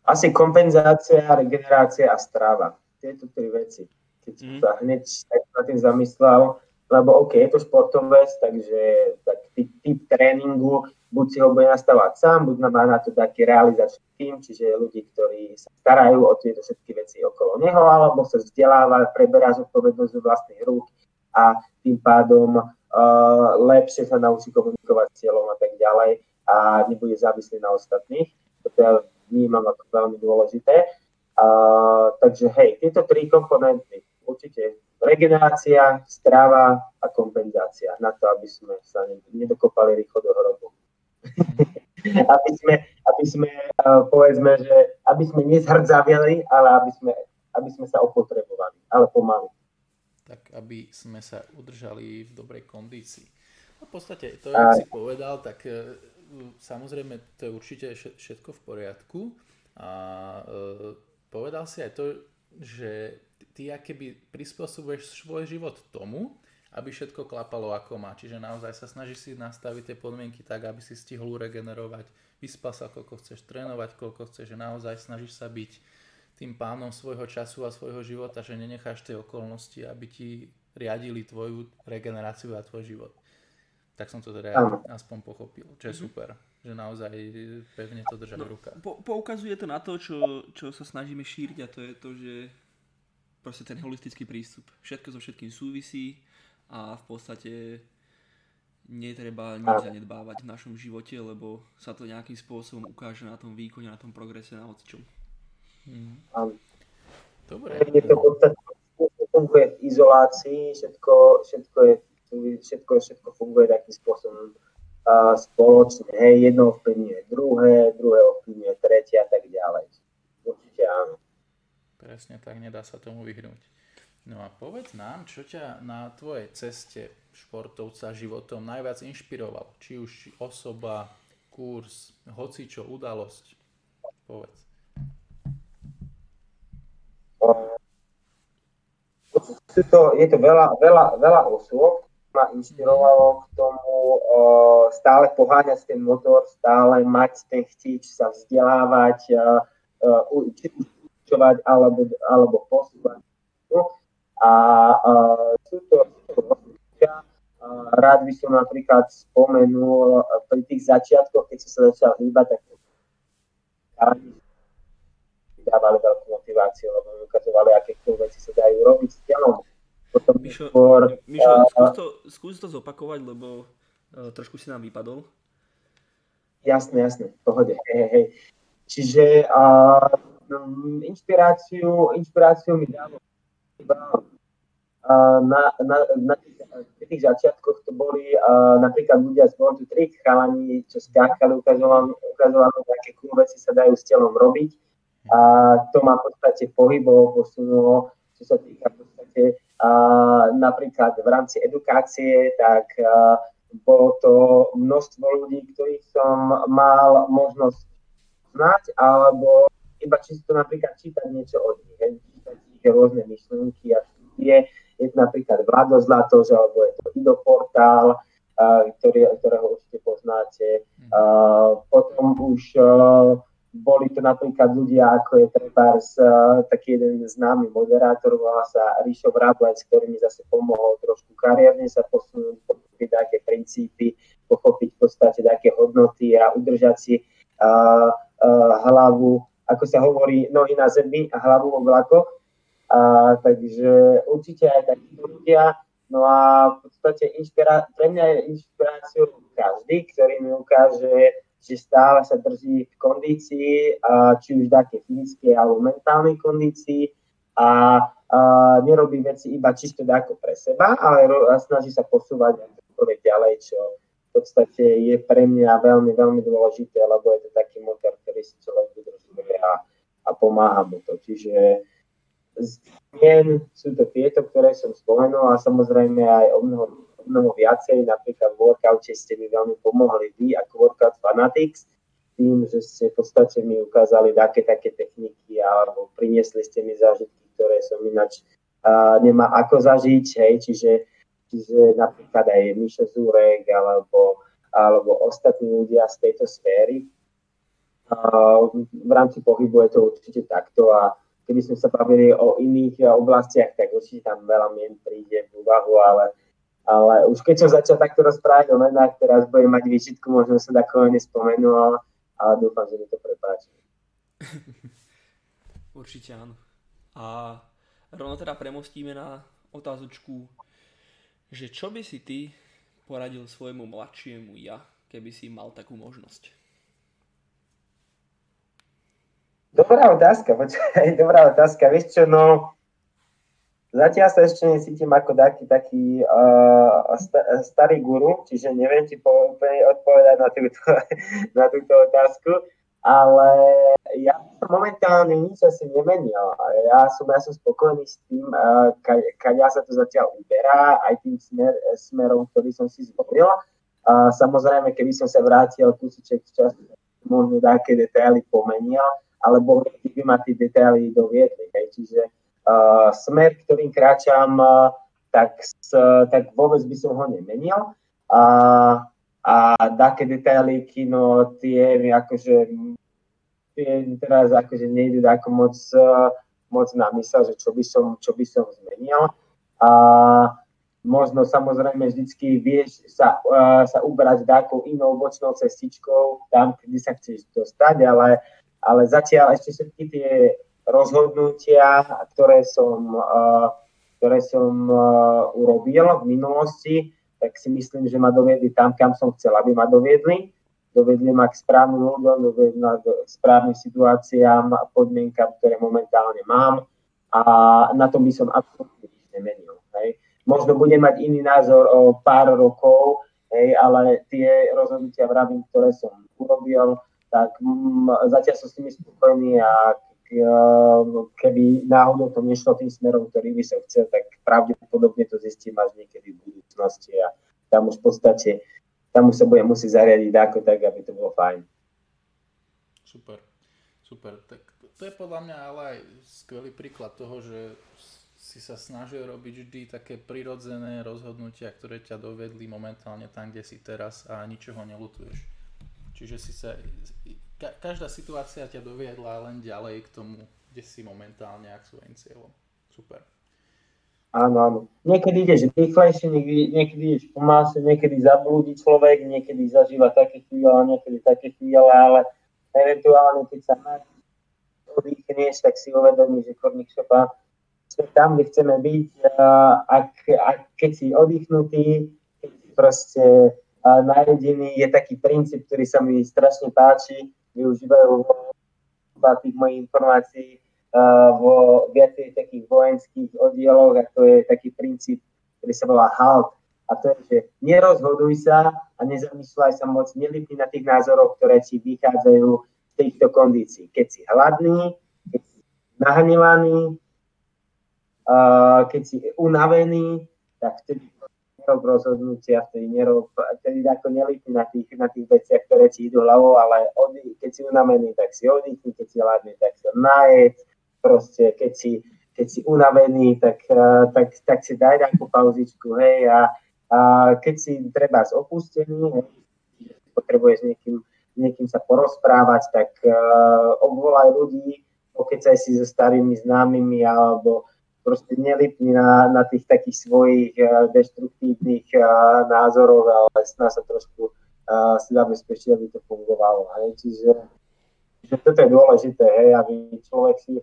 S3: Asi kompenzácia, regenerácia a strava. Tieto tri veci. Keď mm. sa hneď na tým zamyslel, lebo OK, je to športovec, takže tak typ, typ tréningu, buď si ho bude nastavať sám, buď má na to taký realizačný tým, čiže ľudí, ktorí sa starajú o tieto všetky veci okolo neho, alebo sa vzdeláva, preberá zodpovednosť do vlastných rúk a tým pádom uh, lepšie sa naučí komunikovať s cieľom a tak ďalej a nebude závislý na ostatných. Toto ja vnímam ako veľmi dôležité. Uh, takže hej, tieto tri komponenty určite regenerácia, strava a kompenzácia na to, aby sme sa nedokopali rýchlo do hrobu. aby sme, aby sme uh, povedzme, že aby sme nezhrdzavili, ale aby sme, aby sme sa opotrebovali, ale pomaly.
S1: Tak aby sme sa udržali v dobrej kondícii. No v podstate to, jak si povedal, tak uh, samozrejme to je určite všetko v poriadku. A uh, povedal si aj to, že ty keby prispôsobuješ svoj život tomu, aby všetko klapalo ako má. Čiže naozaj sa snažíš si nastaviť tie podmienky tak, aby si stihol regenerovať, vyspal sa, koľko chceš trénovať, koľko chceš, že naozaj snažíš sa byť tým pánom svojho času a svojho života, že nenecháš tie okolnosti, aby ti riadili tvoju regeneráciu a tvoj život. Tak som to teda ja aspoň pochopil, čo je mm-hmm. super, že naozaj pevne to držať no, v rukách.
S2: Po, poukazuje to na to, čo, čo sa snažíme šíriť a to je to, že proste ten holistický prístup. Všetko so všetkým súvisí a v podstate netreba nič zanedbávať v našom živote, lebo sa to nejakým spôsobom ukáže na tom výkone, na tom progrese, na odčom.
S3: Hmm. Dobre. Je to funguje v izolácii, všetko, všetko, je, všetko, všetko funguje takým spôsobom uh, spoločne. Hej, jedno ovplyvňuje druhé, druhé ovplyvňuje tretie a tak ďalej. Určite áno.
S1: Presne tak, nedá sa tomu vyhnúť. No a povedz nám, čo ťa na tvojej ceste športovca životom najviac inšpirovalo? Či už osoba, kurz, hocičo, udalosť? Povedz.
S3: Je to, je to veľa, veľa, veľa osôb, ma inšpirovalo k tomu uh, stále poháňať ten motor, stále mať ten chtič sa vzdelávať, uh, uh, zvyšovať alebo, alebo posúvať. A, a sú to, rád by som napríklad spomenul pri tých začiatkoch, keď som sa začal hýbať, tak dávali veľkú motiváciu, lebo mi ukazovali, aké veci sa dajú robiť s telom.
S2: Potom Mišo, skôr, Mišo uh, skús, to, skús to zopakovať, lebo uh, trošku si nám vypadol.
S3: Jasné, jasné, pohode. Hej, hej. Čiže uh, inšpiráciu, inšpiráciu mi dalo uh, na, na, na tých, tých začiatkoch to boli uh, napríklad ľudia z Born to Trick, chalani, čo skákali, ukazovali, ukazovali, aké cool veci sa dajú s telom robiť. A to ma v podstate pohybovo posunulo, čo sa týka v podstate uh, napríklad v rámci edukácie, tak uh, bolo to množstvo ľudí, ktorých som mal možnosť znať, alebo iba čisto napríklad čítať niečo od nich, hej, čítať ich rôzne myšlienky a štúdie. Je to napríklad Vlado Zlatož, alebo je to Ido Portál, ktorý, ktorého určite poznáte. Uh, potom už uh, boli to napríklad ľudia, ako je Trebars, uh, taký jeden známy moderátor, volá sa Ríšo Vrablec, ktorý mi zase pomohol trošku kariérne sa posunúť, pochopiť také princípy, pochopiť v podstate také hodnoty a udržať si hlavu, ako sa hovorí, nohy na zemi a hlavu vo vlakoch. Uh, takže určite aj takíto ľudia. No a v podstate inšpirá- pre mňa je inšpiráciou každý, ktorý mi ukáže, že stále sa drží v kondícii, uh, či už také fyzickej alebo mentálnej kondícii a uh, nerobí veci iba čisto ako pre seba, ale ro- snaží sa posúvať ďalej, čo podstate je pre mňa veľmi, veľmi dôležité, lebo je to taký motor, ktorý si človek udržuje a, a pomáha mu to. Čiže zmien sú to tieto, ktoré som spomenul a samozrejme aj o mnoho, o mnoho viacej, napríklad v workoute ste mi veľmi pomohli vy ako Workout Fanatics, tým, že ste v podstate mi ukázali také také techniky alebo priniesli ste mi zážitky, ktoré som ináč uh, nemá ako zažiť, hej, čiže čiže napríklad aj Mišo Zúrek alebo, alebo ostatní ľudia z tejto sféry. V rámci pohybu je to určite takto a keby sme sa bavili o iných oblastiach, tak určite tam veľa mien príde v úvahu, ale, ale už keď som začal takto rozprávať o menách, teraz budem mať výčitku, možno sa takové nespomenul, ale dúfam, že mi to prepáči.
S2: Určite áno. A rovno teda premostíme na otázočku že čo by si ty poradil svojmu mladšiemu ja, keby si mal takú možnosť?
S3: Dobrá otázka, počkaj, dobrá otázka. Vieš čo, no, zatiaľ sa ešte necítim ako taký, taký uh, sta, starý guru, čiže neviem ti po, úplne odpovedať na túto, na túto otázku, ale ja momentálne nič asi nemenil. Ja som, ja som spokojný s tým, keď ja sa to zatiaľ uberá, aj tým smer, smerom, ktorý som si zvolil. A samozrejme, keby som sa vrátil kúsiček v čase, možno také detaily pomenil, alebo by ma tie detaily doviedli. Hej. Čiže uh, smer, ktorým kráčam, uh, tak, tak vôbec by som ho nemenil. Uh, a také detaily kino, tie mi akože tie teraz akože nejde ako moc, moc na mysel, že čo by som, čo by som zmenil. A možno samozrejme vždycky vieš sa, uh, sa ubrať takou inou bočnou cestičkou tam, kde sa chceš dostať, ale, ale zatiaľ ešte všetky tie rozhodnutia, ktoré som, ktoré som urobil v minulosti, tak si myslím, že ma doviedli tam, kam som chcel, aby ma doviedli. Dovedli ma k správnym ľuďom, dovedli ma k správnym situáciám a podmienkam, ktoré momentálne mám a na tom by som absolútne nič nemenil. Hej. Možno budem mať iný názor o pár rokov, hej, ale tie rozhodnutia vravím, ktoré som urobil, tak mm, zatiaľ som s nimi spokojný a keby náhodou to nešlo tým smerom, ktorý by som chcel, tak pravdepodobne to zistím až niekedy v budúcnosti a tam už v podstate, tam už sa budem musieť zariadiť ako tak, aby to bolo fajn.
S1: Super, super. Tak to je podľa mňa ale aj skvelý príklad toho, že si sa snažil robiť vždy také prirodzené rozhodnutia, ktoré ťa dovedli momentálne tam, kde si teraz a ničoho nelutuješ. Čiže si sa ka- každá situácia ťa doviedla len ďalej k tomu, kde si momentálne ak svojim cieľom. Super.
S3: Áno, áno. Niekedy ideš rýchlejšie, niekedy, niekedy ideš pomalšie, niekedy zablúdi človek, niekedy zažíva také chvíle, niekedy také chvíle, ale eventuálne keď sa oddychneš, tak si uvedomíš, že korník šopa sme tam, kde chceme byť. A, ak, ak, keď si oddychnutý, keď proste najedený, je taký princíp, ktorý sa mi strašne páči, využívajú tých mojich informácií vo viacej takých vojenských oddieloch a to je taký princíp, ktorý sa volá HALT. A to je, že nerozhoduj sa a nezamýšľaj sa moc, nelipni na tých názoroch, ktoré ti vychádzajú z týchto kondícií. Keď si hladný, keď si nahnevaný, keď si unavený, tak vtedy nerob rozhodnutia, vtedy, nerob, vtedy ako nelíti na tých, na tých veciach, ktoré ti idú hlavou, ale oddy, keď si unavený, tak si oddychni, keď si hladný, tak sa najeď, proste keď si, keď si unavený, tak, uh, tak, tak si daj nejakú pauzičku, hej, a, a keď si treba opustený, hej, potrebuješ niekým, niekým sa porozprávať, tak uh, obvolaj ľudí, pokecaj si so starými známymi alebo proste nelipni na, na tých takých svojich uh, deštruktívnych uh, názoroch, ale sná sa trošku uh, si zabezpečiť, aby to fungovalo. Hej. Čiže, čiže toto je dôležité, hej, aby človek si,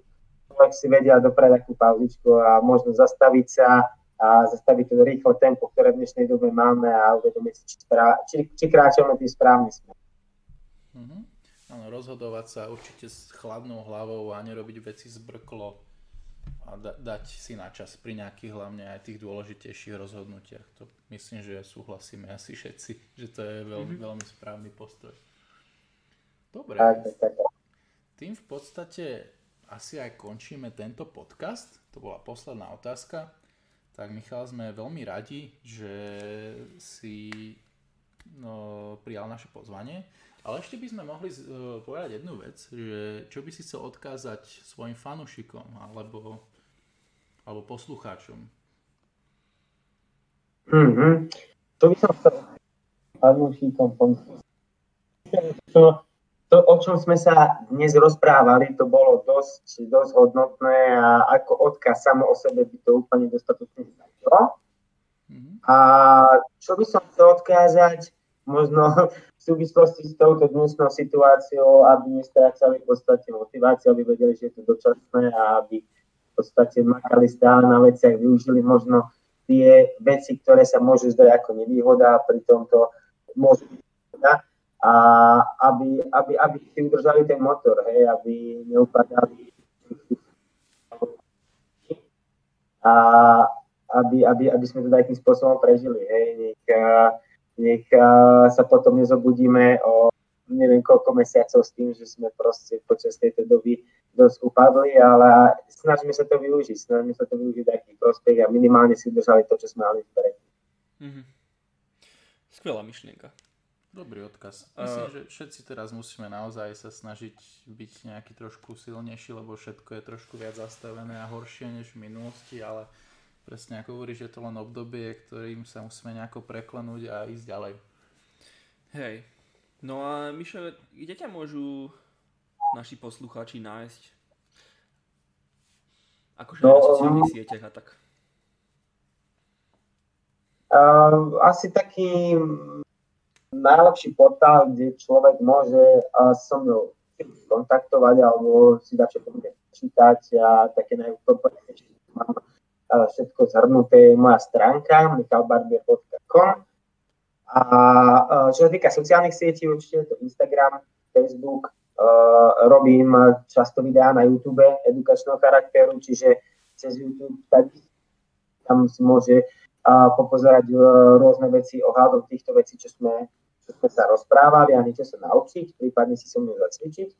S3: človek si vedel doprať takú pauzičku a možno zastaviť sa a zastaviť to rýchle tempo, ktoré v dnešnej dobe máme a uvedomiť si, či, či, či kráčame tým správnym smerom.
S1: Mm-hmm. Áno, rozhodovať sa určite s chladnou hlavou a nerobiť veci zbrklo a da- dať si na čas pri nejakých hlavne aj tých dôležitejších rozhodnutiach. To myslím, že súhlasíme asi všetci, že to je veľmi, mm-hmm. veľmi správny postoj. Dobre. Tým v podstate asi aj končíme tento podcast. To bola posledná otázka. Tak Michal, sme veľmi radi, že si no, prijal naše pozvanie. Ale ešte by sme mohli uh, povedať jednu vec, že čo by si chcel odkázať svojim fanúšikom alebo, alebo poslucháčom?
S3: Mm-hmm. To by som chcel fanúšikom to, to, o čom sme sa dnes rozprávali, to bolo dosť, dosť hodnotné a ako odkaz samo o sebe by to úplne dostatočne stačilo. Mm-hmm. A čo by som chcel odkázať, možno súvislosti s touto dnešnou situáciou, aby nestrácali v podstate motiváciu, aby vedeli, že je to dočasné a aby v podstate makali stále na veciach, využili možno tie veci, ktoré sa môžu zdať ako nevýhoda, pri tomto môžu a aby, aby, aby si udržali ten motor, hej, aby neupadali a aby, aby, aby sme to takým spôsobom prežili, hej, nech, nech sa potom nezobudíme o neviem koľko mesiacov s tým, že sme proste počas tejto doby dosť upadli, ale snažíme sa to využiť, snažíme sa to využiť taký prospech a minimálne si udržali to, čo sme mali vpred. Mm-hmm.
S2: Skvelá myšlienka.
S1: Dobrý odkaz. Myslím, uh, že všetci teraz musíme naozaj sa snažiť byť nejaký trošku silnejší, lebo všetko je trošku viac zastavené a horšie než v minulosti, ale presne ako hovoríš, je to len obdobie, ktorým sa musíme nejako preklenúť a ísť ďalej.
S2: Hej. No a Mišo, kde ťa môžu naši poslucháči nájsť? Akože no, na sociálnych um, sieťach a tak.
S3: Uh, asi taký najlepší portál, kde človek môže uh, so mnou kontaktovať alebo si dať čo čítať a také najúplnejšie mám všetko zhrnuté je moja stránka michalbarbier.com a čo sa týka sociálnych sietí, určite to Instagram, Facebook, robím často videá na YouTube edukačného charakteru, čiže cez YouTube tak tam si môže popozerať e, rôzne veci ohľadom týchto vecí, čo sme, čo sme sa rozprávali a niečo sa naučiť, prípadne si so mnou zacvičiť.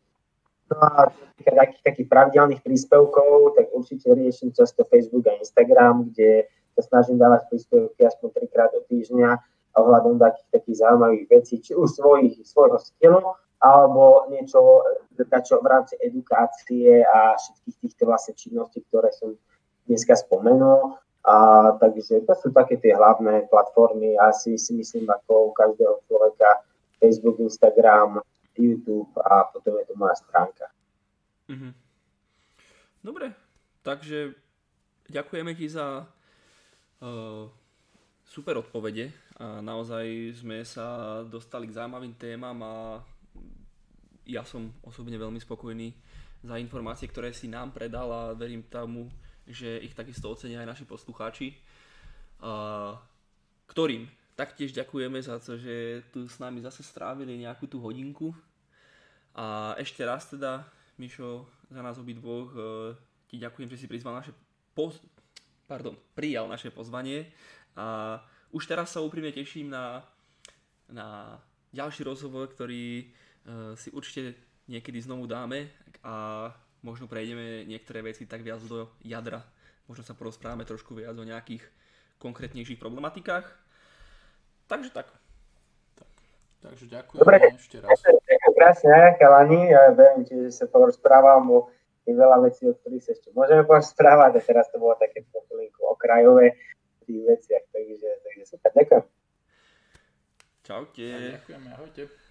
S3: No a takých, takých pravidelných príspevkov, tak určite riešim často Facebook a Instagram, kde sa snažím dávať príspevky aspoň trikrát do týždňa ohľadom takých, takých zaujímavých vecí, či už svojich, svojho skilu, alebo niečo čo v rámci edukácie a všetkých týchto vlastne činností, ktoré som dneska spomenul. A, takže to sú také tie hlavné platformy, asi si myslím ako u každého človeka, Facebook, Instagram, YouTube a potom je to moja stránka. Mm-hmm.
S2: Dobre, takže ďakujeme ti za uh, super odpovede a naozaj sme sa dostali k zaujímavým témam a ja som osobne veľmi spokojný za informácie, ktoré si nám predal a verím tomu, že ich takisto ocenia aj naši poslucháči, uh, ktorým Taktiež ďakujeme za to, že tu s nami zase strávili nejakú tú hodinku. A ešte raz teda, Mišo, za nás obidvoch uh, ti ďakujem, že si prizval naše poz... Pardon, prijal naše pozvanie a už teraz sa úprimne teším na, na ďalší rozhovor, ktorý uh, si určite niekedy znovu dáme a možno prejdeme niektoré veci tak viac do jadra. Možno sa porozprávame trošku viac o nejakých konkrétnejších problematikách. Takže tak.
S1: tak. Takže ďakujem
S3: Dobre,
S1: ešte raz.
S3: Ďakujem krásne, Kalani. Ja verím ti, že sa porozprávam o tých veľa vecí, o ktorých sa ešte môžeme porozprávať. A teraz to bolo také chvíľku okrajové v tých veciach. Takže, takže super, ďakujem.
S2: Čaute.
S1: ďakujem, ahojte.